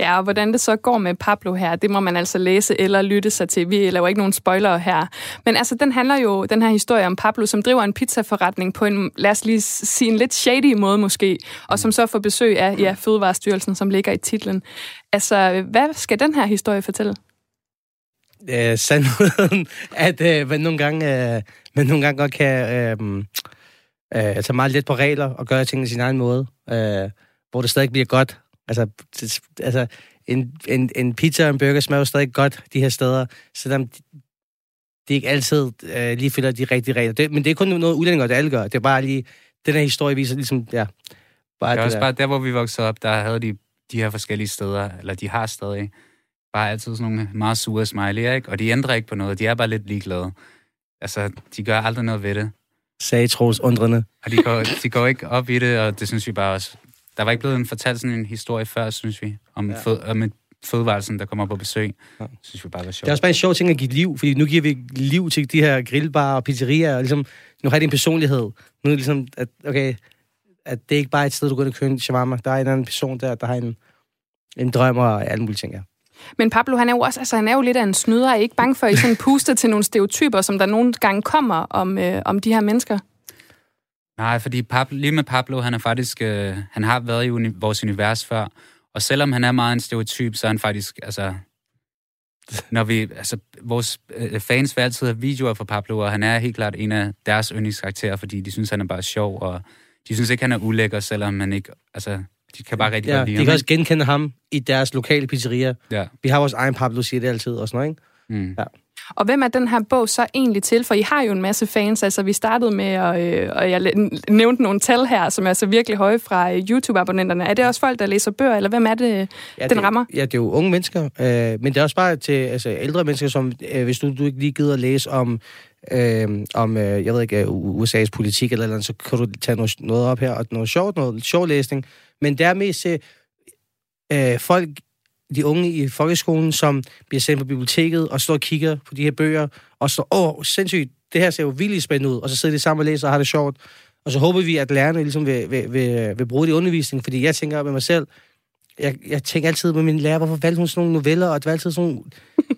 Ja, og hvordan det så går med Pablo her, det må man altså læse eller lytte sig til. Vi laver ikke nogen spoilere her. Men altså, den handler jo, den her historie om Pablo, som driver en pizzaforretning på en, lad os lige sige, en lidt shady måde måske, og som så får besøg af ja, Fødevarestyrelsen, som ligger i titlen. Altså, hvad skal den her historie fortælle? Øh, sandheden, at øh, man, nogle gange, øh, man nogle gange godt kan øh, øh, tage meget let på regler og gøre tingene sin egen måde, øh, hvor det stadig bliver godt Altså, det, altså en, en, en pizza og en burger smager jo stadig godt de her steder, selvom de, de ikke altid øh, lige følger de rigtige regler. Det, men det er kun noget udlændinge, der alle gør. Det er bare lige den her historie viser ligesom, ja, bare det, det også der. bare der, hvor vi voksede op, der havde de de her forskellige steder, eller de har stadig bare altid sådan nogle meget sure smiley, ikke? Og de ændrer ikke på noget, de er bare lidt ligeglade. Altså, de gør aldrig noget ved det. Sagde Troels undrende. Og de går, de går ikke op i det, og det synes vi bare også. Der var ikke blevet en fortalt sådan en historie før, synes vi, om, ja. fød, om et fødevarelsen, der kommer på besøg. Ja. Det synes vi bare var sjovt. Det er også bare en sjov ting at give liv, fordi nu giver vi liv til de her grillbarer og pizzerier, og ligesom, nu har de en personlighed. Nu er det ligesom, at, okay, at det er ikke bare et sted, du går ind og køber en shawarma. Der er en anden person der, der har en, en drøm og alle mulige ting, ja. Men Pablo, han er jo også altså, han er jo lidt af en snyder. Er I ikke bange for, at I sådan puster til nogle stereotyper, som der nogle gange kommer om, øh, om de her mennesker? Nej, fordi Pablo, lige med Pablo, han er faktisk, øh, han har været i uni- vores univers før, og selvom han er meget en stereotyp, så er han faktisk, altså, når vi, altså, vores øh, fans vil altid have videoer fra Pablo, og han er helt klart en af deres yndlingskarakterer, fordi de synes, han er bare sjov, og de synes ikke, han er ulækker, selvom han ikke, altså, de kan bare rigtig ja, godt lide de kan også genkende ham i deres lokale pizzeria. Ja. Vi har vores egen Pablo, siger det altid, og sådan noget, ikke? Mm. Ja. Og hvem er den her bog så egentlig til? For I har jo en masse fans. Altså, vi startede med, og, øh, og jeg nævnte nogle tal her, som er så virkelig høje fra øh, YouTube-abonnenterne. Er det også folk, der læser bøger, eller hvem er det, ja, den det, rammer? Ja, det er jo unge mennesker, øh, men det er også bare til altså, ældre mennesker, som øh, hvis du, du ikke lige gider at læse om øh, om, øh, jeg ved ikke, USA's politik eller noget, så kan du tage noget, noget op her, og noget sjovt, noget sjov læsning. Men det er mest øh, folk, de unge i folkeskolen, som bliver sendt på biblioteket og står og kigger på de her bøger, og så, åh, oh, sindssygt, det her ser jo vildt spændende ud, og så sidder de sammen og læser og har det sjovt. Og så håber vi, at lærerne ligesom vil, vil, vil, vil bruge det i undervisningen, fordi jeg tænker med mig selv, jeg, jeg tænker altid med min lærer, hvorfor valgte hun sådan nogle noveller, og det var altid sådan nogle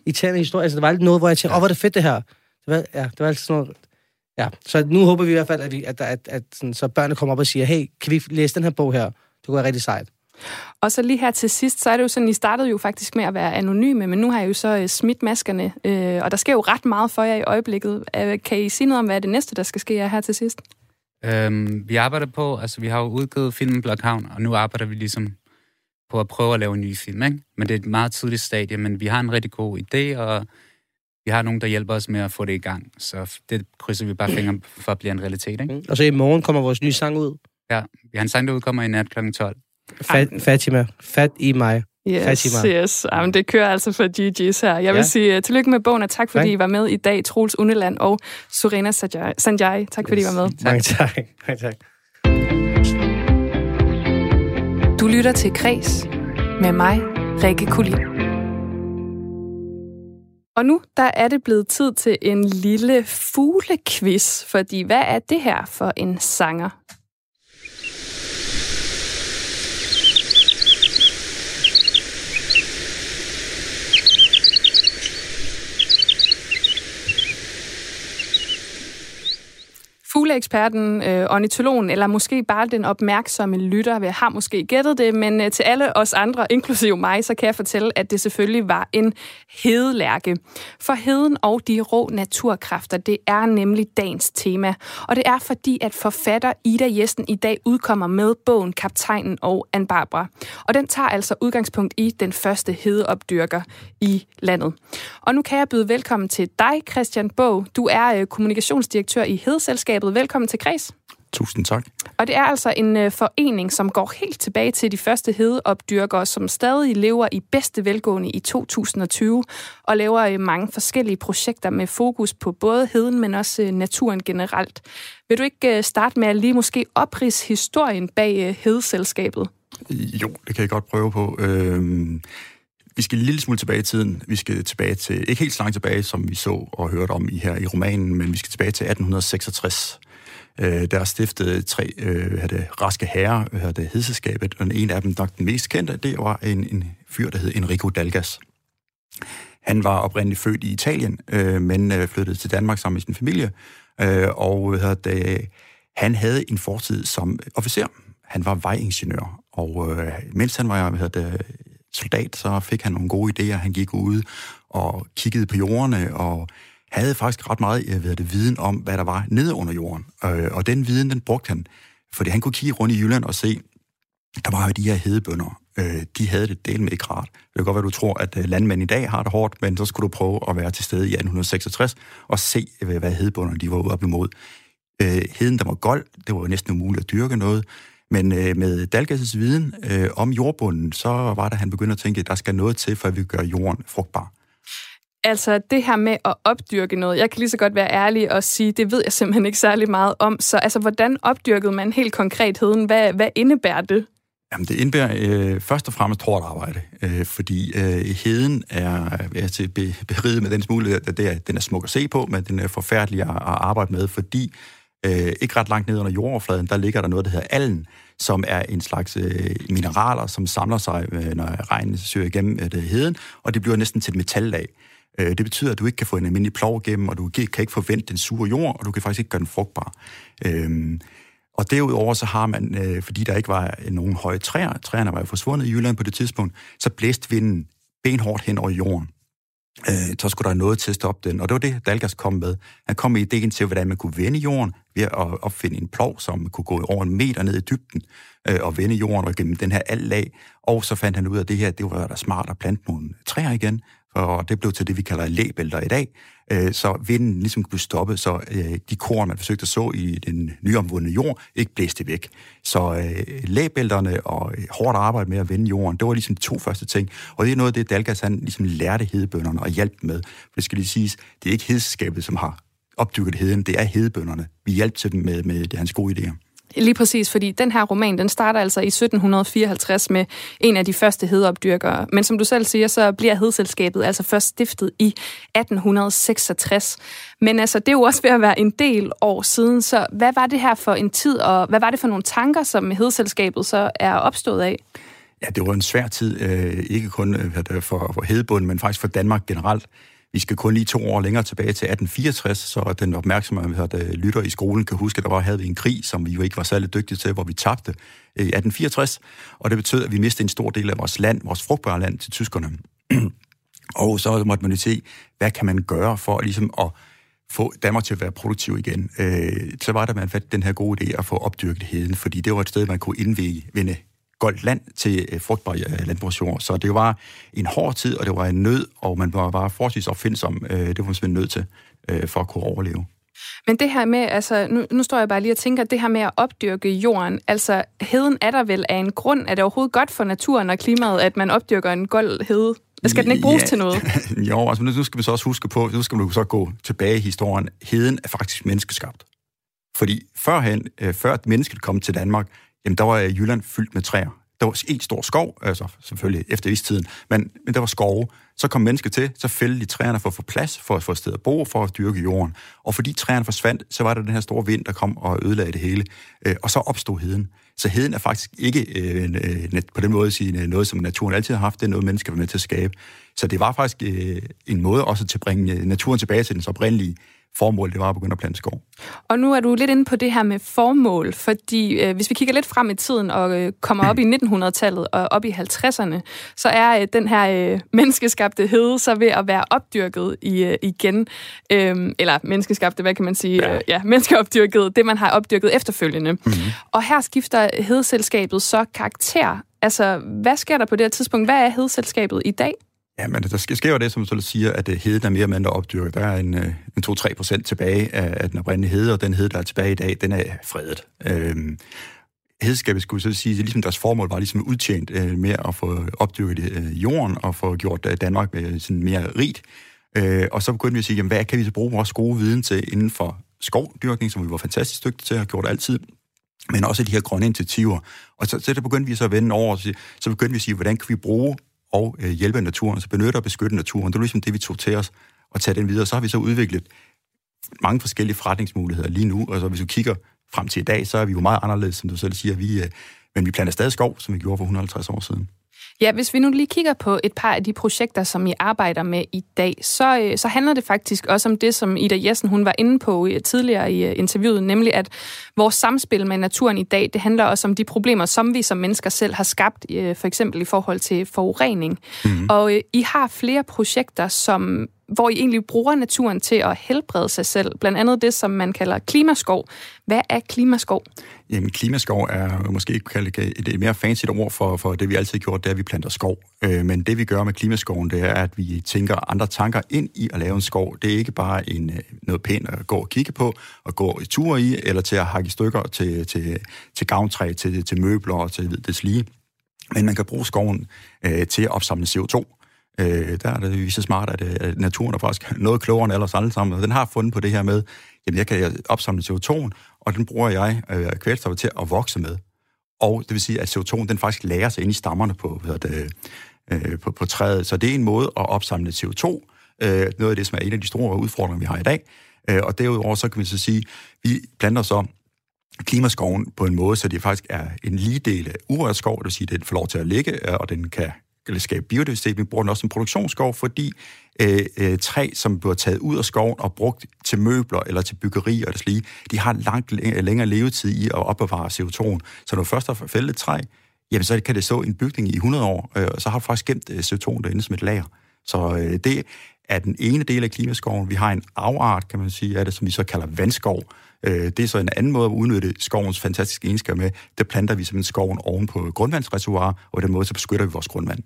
irriterende historier. Altså, det var altid noget, hvor jeg tænkte, åh, oh, hvor er det fedt det her. Det var, ja, det var altid sådan noget, Ja, så nu håber vi i hvert fald, at, vi, at, at, at sådan, så børnene kommer op og siger, hey, kan vi læse den her bog her? Det kunne være rigtig sejt. Og så lige her til sidst, så er det jo sådan, I startede jo faktisk med at være anonyme, men nu har I jo så uh, smidt maskerne, uh, og der sker jo ret meget for jer i øjeblikket. Uh, kan I sige noget om, hvad er det næste, der skal ske her til sidst? Øhm, vi arbejder på, altså vi har jo udgivet filmen Blockhavn, og nu arbejder vi ligesom på at prøve at lave en ny film, ikke? Men det er et meget tidligt stadie, men vi har en rigtig god idé, og vi har nogen, der hjælper os med at få det i gang. Så det krydser vi bare fingre for at blive en realitet. Ikke? Og så i morgen kommer vores nye sang ud. Ja, vi har en sang, der udkommer i nat kl. 12. Fat, Fatima. Fat i mig. Yes, Fatima. yes. Jamen, det kører altså for GG's her. Jeg vil ja. sige uh, tillykke med bogen, og tak fordi tak. I var med i dag, Troels Undeland og Surena Sanjay. Tak fordi yes. I var med. Tak. Mange tak. Mange tak. Du lytter til Kres med mig, Rikke Kulin. Og nu der er det blevet tid til en lille fuglequiz, fordi hvad er det her for en sanger? Fugleeksperten, øh, ornitologen, eller måske bare den opmærksomme lytter, vi har måske gættet det, men øh, til alle os andre, inklusive mig, så kan jeg fortælle, at det selvfølgelig var en hedelærke. For heden og de rå naturkræfter, det er nemlig dagens tema. Og det er fordi, at forfatter Ida Jessen i dag udkommer med bogen Kaptajnen og Ann Barbara. Og den tager altså udgangspunkt i den første hedeopdyrker i landet. Og nu kan jeg byde velkommen til dig, Christian Bog. Du er øh, kommunikationsdirektør i Hedeselskabet selskabet. Velkommen til Kreds. Tusind tak. Og det er altså en øh, forening, som går helt tilbage til de første hedeopdyrkere, som stadig lever i bedste velgående i 2020, og laver øh, mange forskellige projekter med fokus på både heden, men også øh, naturen generelt. Vil du ikke starte med at lige måske oprise historien bag hedeselskabet? Jo, det kan jeg godt prøve på. Øh... Vi skal en lille smule tilbage i tiden. Vi skal tilbage til, ikke helt så langt tilbage, som vi så og hørte om i her i romanen, men vi skal tilbage til 1866. Øh, der stiftede tre øh, det, raske herrer, hvad det hedselskabet, og en af dem, nok den mest kendte, det var en, en fyr, der hed Enrico Dalgas. Han var oprindeligt født i Italien, øh, men øh, flyttede til Danmark sammen med sin familie, øh, og hvad det, han havde en fortid som officer. Han var vejingeniør, og øh, mens han var hvad det, soldat, så fik han nogle gode idéer. Han gik ud og kiggede på jordene, og havde faktisk ret meget øh, jeg ved det, viden om, hvad der var nede under jorden. Øh, og den viden, den brugte han, fordi han kunne kigge rundt i Jylland og se, der var jo de her hedebønder. Øh, de havde det del med ikke rart. Det kan godt være, du tror, at øh, landmænd i dag har det hårdt, men så skulle du prøve at være til stede i 1866 og se, øh, hvad hedebønderne de var ude op imod. Øh, heden, der var gold, det var jo næsten umuligt at dyrke noget. Men øh, med Dalgas' viden øh, om jordbunden, så var det, han begyndte at tænke, at der skal noget til, for at vi gør jorden frugtbar. Altså det her med at opdyrke noget, jeg kan lige så godt være ærlig og sige, det ved jeg simpelthen ikke særlig meget om. Så altså, hvordan opdyrkede man helt konkret heden? Hvad, hvad indebærer det? Jamen, det indebærer øh, først og fremmest hårdt arbejde, øh, fordi øh, heden er jeg til be, beriget med den smule, at det er, den er smuk at se på, men den er forfærdelig at, at arbejde med, fordi øh, ikke ret langt ned under jordoverfladen, der ligger der noget, der hedder allen, som er en slags øh, mineraler, som samler sig, øh, når regnen søger igennem øh, det heden, og det bliver næsten til et metallag. Øh, det betyder, at du ikke kan få en almindelig plov igennem, og du kan ikke forvente den sure jord, og du kan faktisk ikke gøre den frugtbar. Øh, og derudover så har man, øh, fordi der ikke var nogen høje træer, træerne var jo forsvundet i Jylland på det tidspunkt, så blæste vinden benhårdt hen over jorden. Øh, så skulle der noget til at stoppe den, og det var det, Dalgas kom med. Han kom med ideen til, hvordan man kunne vende jorden ved at opfinde en plov, som kunne gå over en meter ned i dybden øh, og vende jorden og gennem den her alt lag. Og så fandt han ud af, at det her, det var da smart at plante nogle træer igen, og det blev til det, vi kalder læbælter i dag, øh, så vinden ligesom kunne stoppe, så øh, de korn, man forsøgte at så i den nyomvundne jord, ikke blæste væk. Så øh, læbælterne og øh, hårdt arbejde med at vende jorden, det var ligesom de to første ting. Og det er noget af det, Dalgas han ligesom lærte hedebønderne og hjalp med. For det skal lige siges, det er ikke hedskabet, som har opdyrket heden, det er hedebønderne. Vi hjalp til dem med, med hans gode idéer. Lige præcis, fordi den her roman, den starter altså i 1754 med en af de første hedopdyrkere. Men som du selv siger, så bliver hedselskabet altså først stiftet i 1866. Men altså, det er jo også ved at være en del år siden, så hvad var det her for en tid, og hvad var det for nogle tanker, som hedselskabet så er opstået af? Ja, det var en svær tid, øh, ikke kun øh, for, for hedebunden, men faktisk for Danmark generelt. Vi skal kun lige to år længere tilbage til 1864, så den opmærksomme at lytter i skolen kan huske, at der var, havde vi en krig, som vi jo ikke var særlig dygtige til, hvor vi tabte øh, i 1864, og det betød, at vi mistede en stor del af vores land, vores frugtbare land, til tyskerne. og så måtte man jo se, hvad kan man gøre for ligesom at få Danmark til at være produktiv igen. Øh, så var der, man fandt den her gode idé at få opdyrket heden, fordi det var et sted, man kunne indvinde goldt land til øh, frugtbar øh, landbrugsjord. Så det var en hård tid, og det var en nød, og man var bare forholdsvis opfindsom. Øh, det var man simpelthen nødt til for at kunne overleve. Men det her med, altså, nu, nu står jeg bare lige og tænker, det her med at opdyrke jorden, altså heden er der vel af en grund, er det overhovedet godt for naturen og klimaet, at man opdyrker en gold hede? Skal den ikke bruges ja, til noget? jo, altså nu skal vi så også huske på, nu skal vi så gå tilbage i historien, heden er faktisk menneskeskabt. Fordi førhen, før mennesket kom til Danmark, jamen der var øh, Jylland fyldt med træer. Der var en stor skov, altså selvfølgelig efter istiden, men, men der var skove. Så kom mennesker til, så fældte de træerne for at få plads, for at få et sted at bo, for at dyrke jorden. Og fordi træerne forsvandt, så var der den her store vind, der kom og ødelagde det hele. Øh, og så opstod heden. Så heden er faktisk ikke øh, øh på den måde at sige, noget, som naturen altid har haft. Det er noget, mennesker var med til at skabe. Så det var faktisk øh, en måde også til at bringe naturen tilbage til dens oprindelige formål, det var at begynde at plante skov. Og nu er du lidt inde på det her med formål, fordi øh, hvis vi kigger lidt frem i tiden og øh, kommer op i 1900-tallet og op i 50'erne, så er øh, den her øh, menneskeskabte hede så ved at være opdyrket i, øh, igen. Øh, eller menneskeskabte, hvad kan man sige? Ja, øh, ja menneskeopdyrket, det man har opdyrket efterfølgende. Mm-hmm. Og her skifter hedeselskabet så karakter. Altså, hvad sker der på det her tidspunkt? Hvad er hedeselskabet i dag? Ja, men der sker jo det, som du siger, at øh, heden er mere eller mindre opdyrket. Der er en, øh, en 2-3 procent tilbage af, den oprindelige hede, og den hede, der er tilbage i dag, den er fredet. Øhm, hedeskabet skulle så sige, at ligesom deres formål var ligesom udtjent øh, med at få opdyrket øh, jorden og få gjort øh, Danmark øh, sådan mere rigt. Øh, og så begyndte vi at sige, jamen, hvad kan vi så bruge vores gode viden til inden for skovdyrkning, som vi var fantastisk dygtige til at have gjort altid, men også de her grønne initiativer. Og så, så der begyndte vi så at vende over, så, så begyndte vi at sige, hvordan kan vi bruge og øh, hjælpe naturen, så benytte og beskytte naturen. Det er ligesom det, vi tog til os og tage den videre. Så har vi så udviklet mange forskellige forretningsmuligheder lige nu, og så hvis du kigger frem til i dag, så er vi jo meget anderledes, som du selv siger. Vi, øh, men vi planter stadig skov, som vi gjorde for 150 år siden. Ja, hvis vi nu lige kigger på et par af de projekter, som I arbejder med i dag, så, øh, så handler det faktisk også om det, som Ida Jessen hun var inde på øh, tidligere i øh, interviewet, nemlig at vores samspil med naturen i dag, det handler også om de problemer, som vi som mennesker selv har skabt, for eksempel i forhold til forurening. Mm-hmm. Og I har flere projekter, som hvor I egentlig bruger naturen til at helbrede sig selv. Blandt andet det, som man kalder klimaskov. Hvad er klimaskov? Jamen, klimaskov er måske ikke et, et mere fancy ord for, for det, vi altid har gjort, det er, at vi planter skov. Øh, men det, vi gør med klimaskoven, det er, at vi tænker andre tanker ind i at lave en skov. Det er ikke bare en, øh, noget pænt at gå og kigge på, og gå i tur i, eller til at hakke stykker til, til, til gavntræ, til, til møbler og til det lige. Men man kan bruge skoven øh, til at opsamle CO2. Øh, der er det jo så smart, at, øh, at naturen er faktisk noget klogere end os alle sammen. Og den har fundet på det her med, jamen jeg kan opsamle CO2, og den bruger jeg øh, kvælstof til at vokse med. Og det vil sige, at CO2 den faktisk lærer sig ind i stammerne på, hvad det, øh, på, på træet. Så det er en måde at opsamle CO2. Øh, noget af det, som er en af de store udfordringer, vi har i dag. Øh, og derudover så kan vi så sige, vi planter så klimaskoven på en måde, så det faktisk er en lige del af urørt skov, det vil sige, at den får lov til at ligge, øh, og den kan eller skabe biodiversitet, vi bruger den også som produktionsskov, fordi øh, øh, træ, som bliver taget ud af skoven og brugt til møbler eller til byggeri og det lige, de har langt længere levetid i at opbevare CO2'en. Så når du først har fældet et træ, jamen så kan det stå i en bygning i 100 år, øh, og så har du faktisk gemt øh, CO2'en derinde som et lager. Så øh, det er den ene del af klimaskoven. Vi har en afart, kan man sige, af det, som vi så kalder vandskov. Øh, det er så en anden måde at udnytte skovens fantastiske egenskaber med. Der planter vi simpelthen skoven oven på grundvandsreservoir, og på den måde så beskytter vi vores grundvand.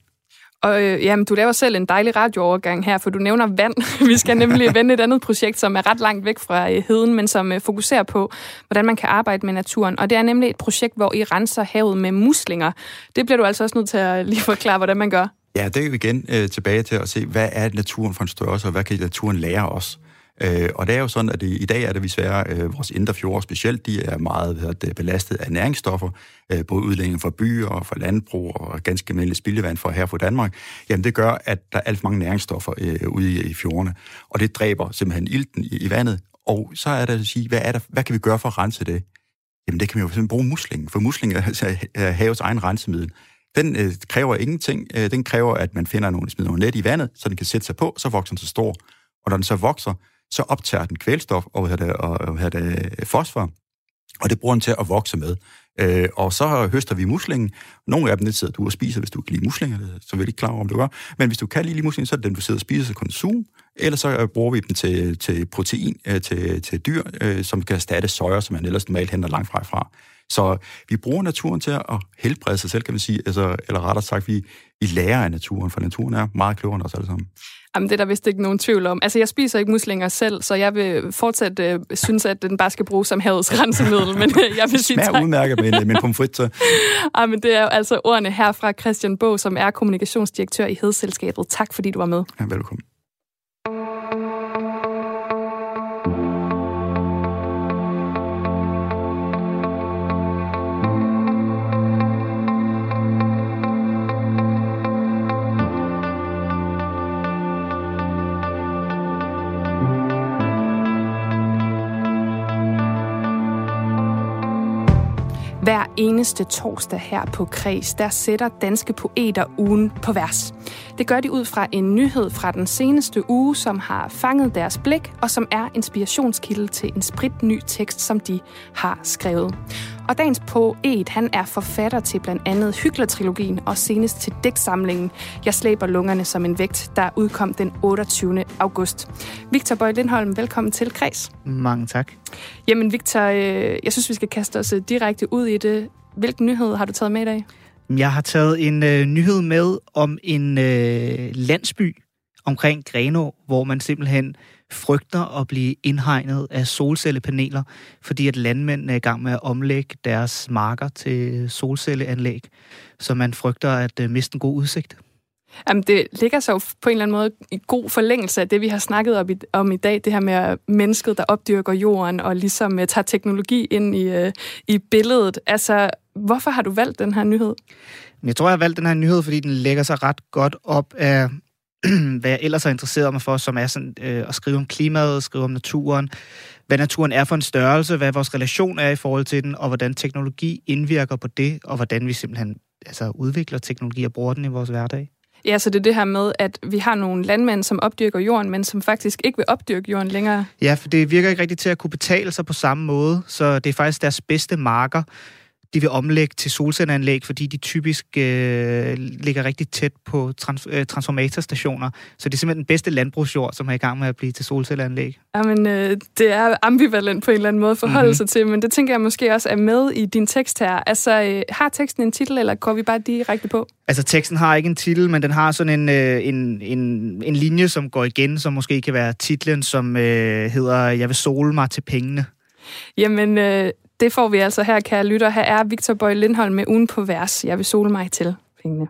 Og øh, jamen, du laver selv en dejlig radioovergang her, for du nævner vand. Vi skal nemlig vende et andet projekt, som er ret langt væk fra øh, heden, men som øh, fokuserer på, hvordan man kan arbejde med naturen. Og det er nemlig et projekt, hvor I renser havet med muslinger. Det bliver du altså også nødt til at lige forklare, hvordan man gør. Ja, det er jo igen øh, tilbage til at se, hvad er naturen for en størrelse, og hvad kan naturen lære os? Øh, og det er jo sådan, at det, i dag er det desværre øh, vores indre fjorde specielt, de er meget hvad det, belastet af næringsstoffer, øh, både udlænding fra byer og fra landbrug og ganske almindeligt spildevand fra her fra Danmark. Jamen det gør, at der er alt for mange næringsstoffer øh, ude i, i fjordene, og det dræber simpelthen ilten i, i vandet. Og så er det at sige, hvad, er der, hvad kan vi gøre for at rense det? Jamen det kan vi jo simpelthen bruge muslingen, for muslingen er havets egen rensemiddel. Den øh, kræver ingenting. Øh, den kræver, at man finder nogle, smider nogle net i vandet, så den kan sætte sig på, så vokser den så stor. Og når den så vokser, så optager den kvælstof og, hvad det, og hvad det, fosfor, og det bruger den til at vokse med. Øh, og så høster vi muslingen. Nogle af dem, det sidder du og spiser, hvis du kan lide muslinger, så vil jeg ikke klar over, om du gør. Men hvis du kan lide muslinger, så er det den, du sidder og spiser til konsum. Eller så øh, bruger vi dem til, til protein, øh, til, til dyr, øh, som kan erstatte soja, som man ellers normalt henter langt fra fra. Så vi bruger naturen til at helbrede sig selv, kan man sige. Altså, eller rettere sagt, vi, vi lærer af naturen, for naturen er meget klogere end os alle sammen. Jamen, det er der vist ikke nogen tvivl om. Altså, jeg spiser ikke muslinger selv, så jeg vil fortsat øh, synes, at den bare skal bruges som havets rensemiddel. Men øh, jeg vil sige tak. udmærket med, med pomfrit. Jamen, det er jo altså ordene her fra Christian Bog, som er kommunikationsdirektør i Hedselskabet. Tak, fordi du var med. Ja, velkommen. Hver eneste torsdag her på Kreds, der sætter danske poeter ugen på vers. Det gør de ud fra en nyhed fra den seneste uge, som har fanget deres blik, og som er inspirationskilde til en spritny tekst, som de har skrevet. Og dagens poet, han er forfatter til blandt andet Hygler-trilogien og senest til digtsamlingen Jeg slæber lungerne som en vægt, der udkom den 28. august. Victor Bøj Lindholm, velkommen til Kreds. Mange tak. Jamen Victor, øh, jeg synes, vi skal kaste os øh, direkte ud i det. Hvilken nyhed har du taget med i dag? Jeg har taget en øh, nyhed med om en øh, landsby omkring Greno, hvor man simpelthen frygter at blive indhegnet af solcellepaneler, fordi at landmændene er i gang med at omlægge deres marker til solcelleanlæg, så man frygter at øh, miste en god udsigt. Jamen, det ligger så på en eller anden måde i god forlængelse af det, vi har snakket om i, om i dag, det her med mennesket, der opdyrker jorden og ligesom uh, tager teknologi ind i, uh, i billedet. Altså, hvorfor har du valgt den her nyhed? Jeg tror, jeg har valgt den her nyhed, fordi den lægger sig ret godt op af, hvad jeg ellers har interesseret mig for, som er sådan, øh, at skrive om klimaet, skrive om naturen, hvad naturen er for en størrelse, hvad vores relation er i forhold til den, og hvordan teknologi indvirker på det, og hvordan vi simpelthen altså, udvikler teknologi og bruger den i vores hverdag. Ja, så det er det her med, at vi har nogle landmænd, som opdyrker jorden, men som faktisk ikke vil opdyrke jorden længere. Ja, for det virker ikke rigtigt til at kunne betale sig på samme måde, så det er faktisk deres bedste marker, de vil omlægge til solcelleanlæg, fordi de typisk øh, ligger rigtig tæt på trans, øh, transformatorstationer. Så det er simpelthen den bedste landbrugsjord, som er i gang med at blive til solcelleanlæg. Jamen, øh, det er ambivalent på en eller anden måde at forholde Mhm. mm-hmm. sig til, men det tænker jeg måske også er med i din tekst her. Altså, øh, har teksten en titel, eller går vi bare direkte på? Altså, teksten har ikke en titel, men den har sådan en, øh, en, en, en linje, som går igen, som måske kan være titlen, som øh, hedder Jeg vil sole mig til pengene. Jamen, øh, det får vi altså her, kære lytter. Her er Victor Bøj Lindholm med ugen på vers. Jeg vil sole mig til pengene.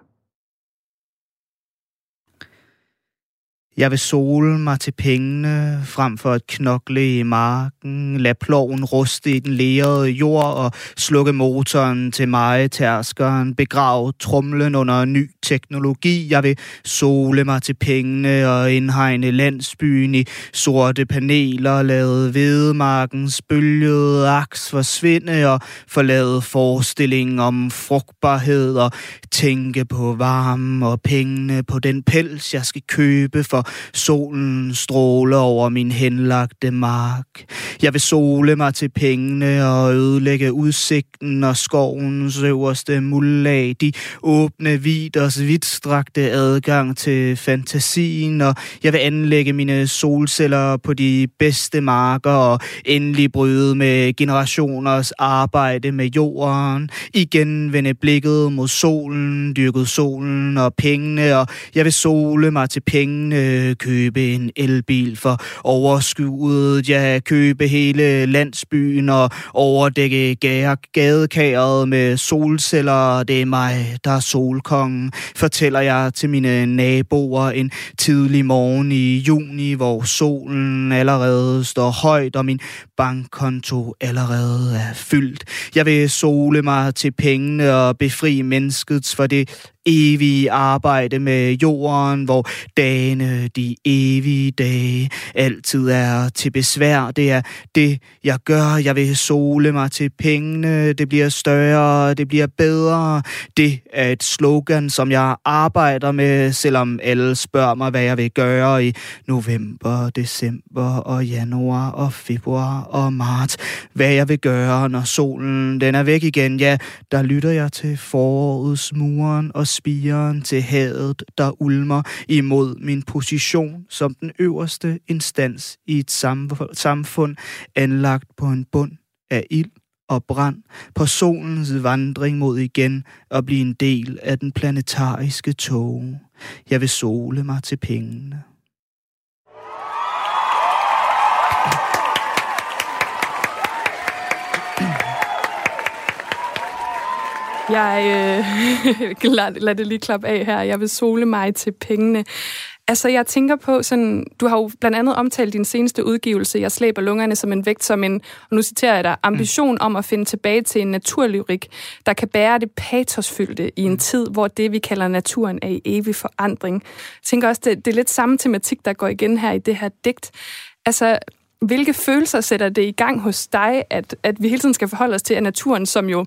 Jeg vil sole mig til pengene, frem for at knokle i marken, lade ploven ruste i den lerede jord og slukke motoren til mig, tærskeren, begrave trumlen under ny teknologi. Jeg vil sole mig til pengene og indhegne landsbyen i sorte paneler, lade vedmarkens bølgede aks forsvinde og forlade forestillingen om frugtbarhed og tænke på varme og pengene på den pels, jeg skal købe, for solen stråler over min henlagte mark. Jeg vil sole mig til pengene og ødelægge udsigten og skovens øverste mullag, de åbne viders vidstrakte adgang til fantasien, og jeg vil anlægge mine solceller på de bedste marker og endelig bryde med generationers arbejde med jorden. Igen vende blikket mod solen, dyrket solen og pengene, og jeg vil sole mig til pengene, købe en elbil for overskuddet, ja, købe hele landsbyen og overdække gadekæret med solceller. Det er mig, der er solkongen, fortæller jeg til mine naboer en tidlig morgen i juni, hvor solen allerede står højt, og min bankkonto allerede er fyldt. Jeg vil sole mig til pengene og befri menneskets for det evige arbejde med jorden, hvor dagene, de evige dage, altid er til besvær. Det er det, jeg gør. Jeg vil sole mig til pengene. Det bliver større, det bliver bedre. Det er et slogan, som jeg arbejder med, selvom alle spørger mig, hvad jeg vil gøre i november, december og januar og februar og marts. Hvad jeg vil gøre, når solen den er væk igen. Ja, der lytter jeg til forårets muren og spiren til hadet, der ulmer imod min position som den øverste instans i et samfund anlagt på en bund af ild og brand på solens vandring mod igen at blive en del af den planetariske tåge. Jeg vil sole mig til pengene. Jeg øh, lad, lad det lige klappe af her. Jeg vil sole mig til pengene. Altså, jeg tænker på sådan... Du har jo blandt andet omtalt din seneste udgivelse, Jeg slæber lungerne som en vægt, som en, og nu citerer jeg dig, ambition om at finde tilbage til en naturlyrik, der kan bære det patosfyldte i en tid, hvor det, vi kalder naturen, er i evig forandring. Jeg tænker også, det, det er lidt samme tematik, der går igen her i det her digt. Altså, hvilke følelser sætter det i gang hos dig, at, at vi hele tiden skal forholde os til, at naturen, som jo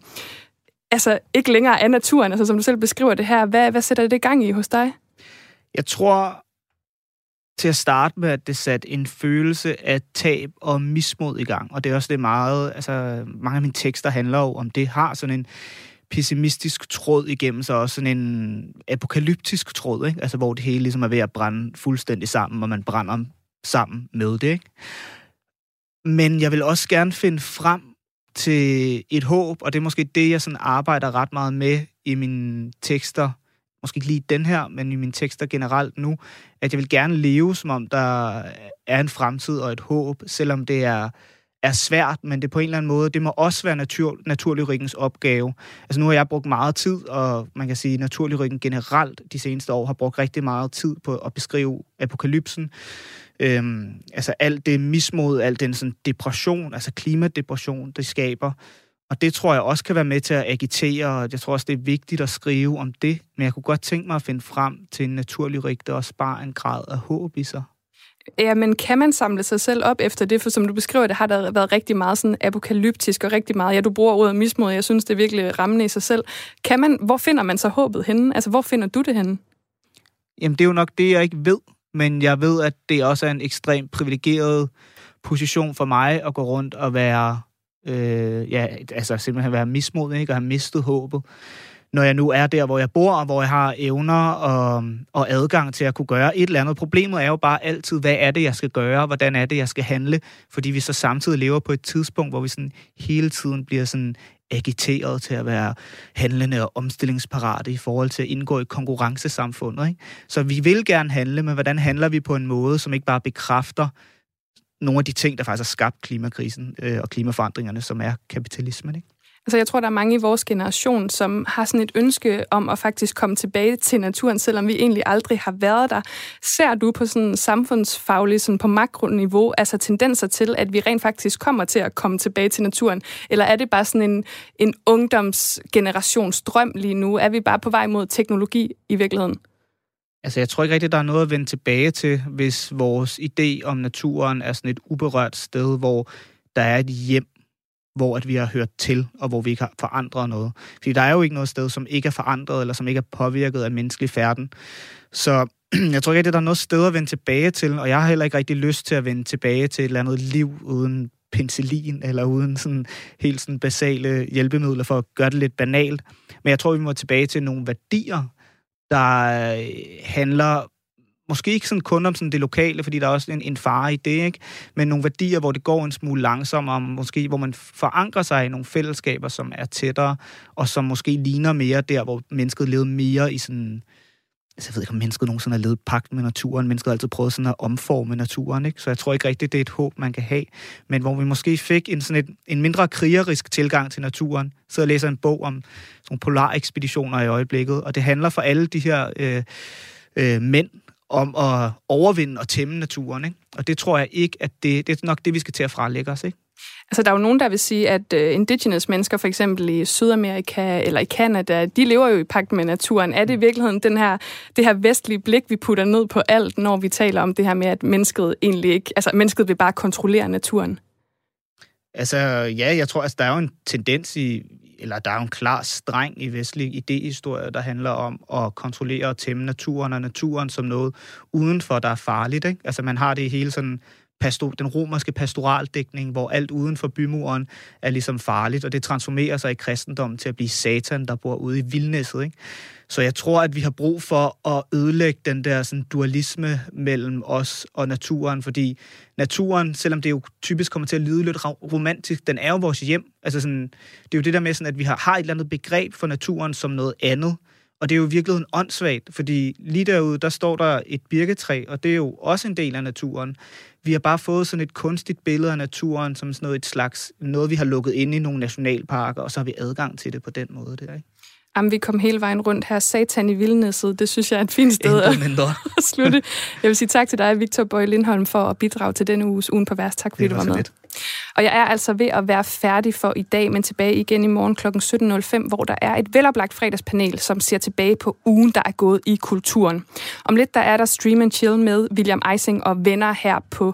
altså ikke længere af naturen, altså som du selv beskriver det her. Hvad, hvad sætter det i gang i hos dig? Jeg tror til at starte med, at det satte en følelse af tab og mismod i gang. Og det er også det meget, altså mange af mine tekster handler jo om det, har sådan en pessimistisk tråd igennem sig, også sådan en apokalyptisk tråd, ikke? Altså, hvor det hele ligesom er ved at brænde fuldstændig sammen, og man brænder sammen med det, ikke? Men jeg vil også gerne finde frem til et håb, og det er måske det, jeg sådan arbejder ret meget med i mine tekster. Måske ikke lige den her, men i mine tekster generelt nu, at jeg vil gerne leve, som om der er en fremtid og et håb, selvom det er, er svært, men det på en eller anden måde, det må også være natur, naturlyrikkens opgave. Altså nu har jeg brugt meget tid, og man kan sige, at naturlyrikken generelt de seneste år har brugt rigtig meget tid på at beskrive apokalypsen. Øhm, altså alt det mismod, alt den sådan depression, altså klimadepression, det skaber. Og det tror jeg også kan være med til at agitere, og jeg tror også, det er vigtigt at skrive om det. Men jeg kunne godt tænke mig at finde frem til en naturlyrik, der også bare en grad af håb i sig. Ja, men kan man samle sig selv op efter det? For som du beskriver det, har der været rigtig meget sådan apokalyptisk og rigtig meget, ja, du bruger ordet mismod, jeg synes, det er virkelig rammende i sig selv. Kan man, hvor finder man så håbet henne? Altså, hvor finder du det henne? Jamen, det er jo nok det, jeg ikke ved. Men jeg ved, at det også er en ekstremt privilegeret position for mig at gå rundt og være øh, ja, altså simpelthen være mismodig, ikke? Og have mistet håbet når jeg nu er der, hvor jeg bor, og hvor jeg har evner og, og adgang til at kunne gøre et eller andet. Problemet er jo bare altid, hvad er det, jeg skal gøre? Hvordan er det, jeg skal handle? Fordi vi så samtidig lever på et tidspunkt, hvor vi sådan hele tiden bliver sådan agiteret til at være handlende og omstillingsparate i forhold til at indgå i konkurrencesamfundet. Ikke? Så vi vil gerne handle, men hvordan handler vi på en måde, som ikke bare bekræfter nogle af de ting, der faktisk har skabt klimakrisen øh, og klimaforandringerne, som er kapitalismen. Ikke? Altså, jeg tror, der er mange i vores generation, som har sådan et ønske om at faktisk komme tilbage til naturen, selvom vi egentlig aldrig har været der. Ser du på sådan samfundsfagligt, sådan på makroniveau, altså tendenser til, at vi rent faktisk kommer til at komme tilbage til naturen? Eller er det bare sådan en, en ungdomsgenerationsdrøm lige nu? Er vi bare på vej mod teknologi i virkeligheden? Altså, jeg tror ikke rigtigt, der er noget at vende tilbage til, hvis vores idé om naturen er sådan et uberørt sted, hvor der er et hjem, hvor at vi har hørt til, og hvor vi ikke har forandret noget. Fordi der er jo ikke noget sted, som ikke er forandret, eller som ikke er påvirket af menneskelig færden. Så jeg tror ikke, at der er noget sted at vende tilbage til, og jeg har heller ikke rigtig lyst til at vende tilbage til et eller andet liv uden penicillin, eller uden sådan helt sådan basale hjælpemidler for at gøre det lidt banalt. Men jeg tror, vi må tilbage til nogle værdier, der øh, handler måske ikke sådan kun om sådan det lokale, fordi der er også en, en fare i det, ikke? men nogle værdier, hvor det går en smule langsommere, måske hvor man forankrer sig i nogle fællesskaber, som er tættere, og som måske ligner mere der, hvor mennesket levede mere i sådan... Altså, jeg ved ikke, om mennesket nogensinde har levet pagt med naturen. Mennesket har altid prøvet sådan at omforme naturen, ikke? Så jeg tror ikke rigtigt, det er et håb, man kan have. Men hvor vi måske fik en, sådan et, en mindre krigerisk tilgang til naturen. Så jeg læser en bog om sådan polarekspeditioner i øjeblikket, og det handler for alle de her øh, øh, mænd, om at overvinde og tæmme naturen. Ikke? Og det tror jeg ikke, at det, det er nok det, vi skal til at frelægge os. Ikke? Altså, der er jo nogen, der vil sige, at uh, indigenous mennesker, for eksempel i Sydamerika eller i Kanada, de lever jo i pagt med naturen. Er det i virkeligheden den her, det her vestlige blik, vi putter ned på alt, når vi taler om det her med, at mennesket egentlig ikke... Altså, mennesket vil bare kontrollere naturen? Altså, ja, jeg tror, altså, der er jo en tendens i, eller der er en klar streng i vestlig idehistorie, der handler om at kontrollere og tæmme naturen, og naturen som noget udenfor, der er farligt. Ikke? Altså man har det hele sådan pastor, den romerske pastoraldækning, hvor alt uden for bymuren er ligesom farligt, og det transformerer sig i kristendommen til at blive satan, der bor ude i vildnæsset. Ikke? Så jeg tror, at vi har brug for at ødelægge den der sådan, dualisme mellem os og naturen, fordi naturen, selvom det jo typisk kommer til at lyde lidt romantisk, den er jo vores hjem. Altså sådan, det er jo det der med, sådan, at vi har, har et eller andet begreb for naturen som noget andet, og det er jo i virkeligheden åndssvagt, fordi lige derude, der står der et birketræ, og det er jo også en del af naturen. Vi har bare fået sådan et kunstigt billede af naturen, som sådan noget et slags, noget vi har lukket ind i nogle nationalparker, og så har vi adgang til det på den måde der, ikke? Jamen, vi kom hele vejen rundt her. Satan i Vildnæsset, det synes jeg er et fint sted at, at slutte. Jeg vil sige tak til dig, Victor Bøje Lindholm, for at bidrage til denne uges Ugen på Værs. Tak fordi du var med. Lidt. Og jeg er altså ved at være færdig for i dag, men tilbage igen i morgen kl. 17.05, hvor der er et veloplagt fredagspanel, som ser tilbage på ugen, der er gået i kulturen. Om lidt der er der Stream and Chill med William Eising og venner her på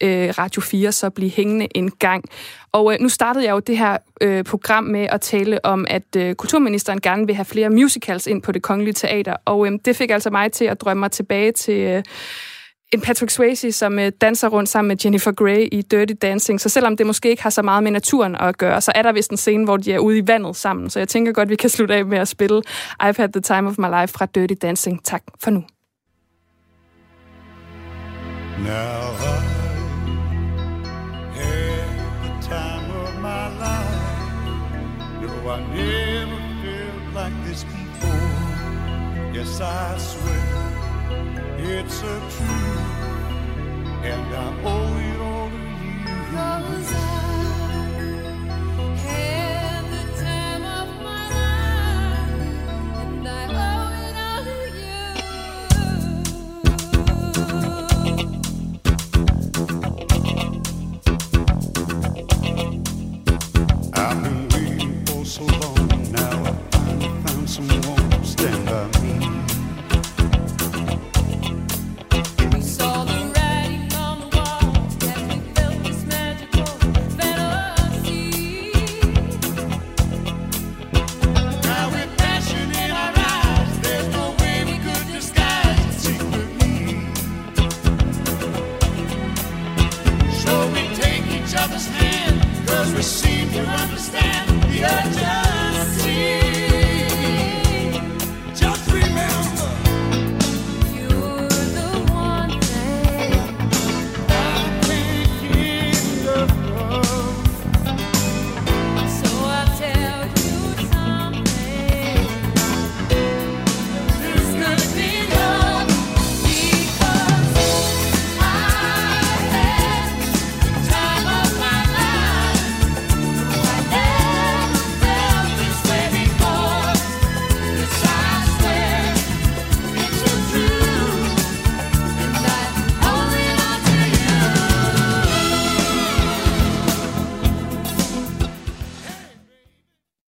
øh, Radio 4, så bliv hængende en gang. Og øh, nu startede jeg jo det her øh, program med at tale om, at øh, kulturministeren gerne vil have flere musicals ind på det kongelige teater, og øh, det fik altså mig til at drømme mig tilbage til... Øh, en Patrick Swayze, som øh, danser rundt sammen med Jennifer Grey i Dirty Dancing. Så selvom det måske ikke har så meget med naturen at gøre, så er der vist en scene, hvor de er ude i vandet sammen. Så jeg tænker godt, vi kan slutte af med at spille I've Had the Time of My Life fra Dirty Dancing. Tak for nu. Now I had the time of my life No, I never felt like this before Yes, I swear it's a truth, and I owe it all to you.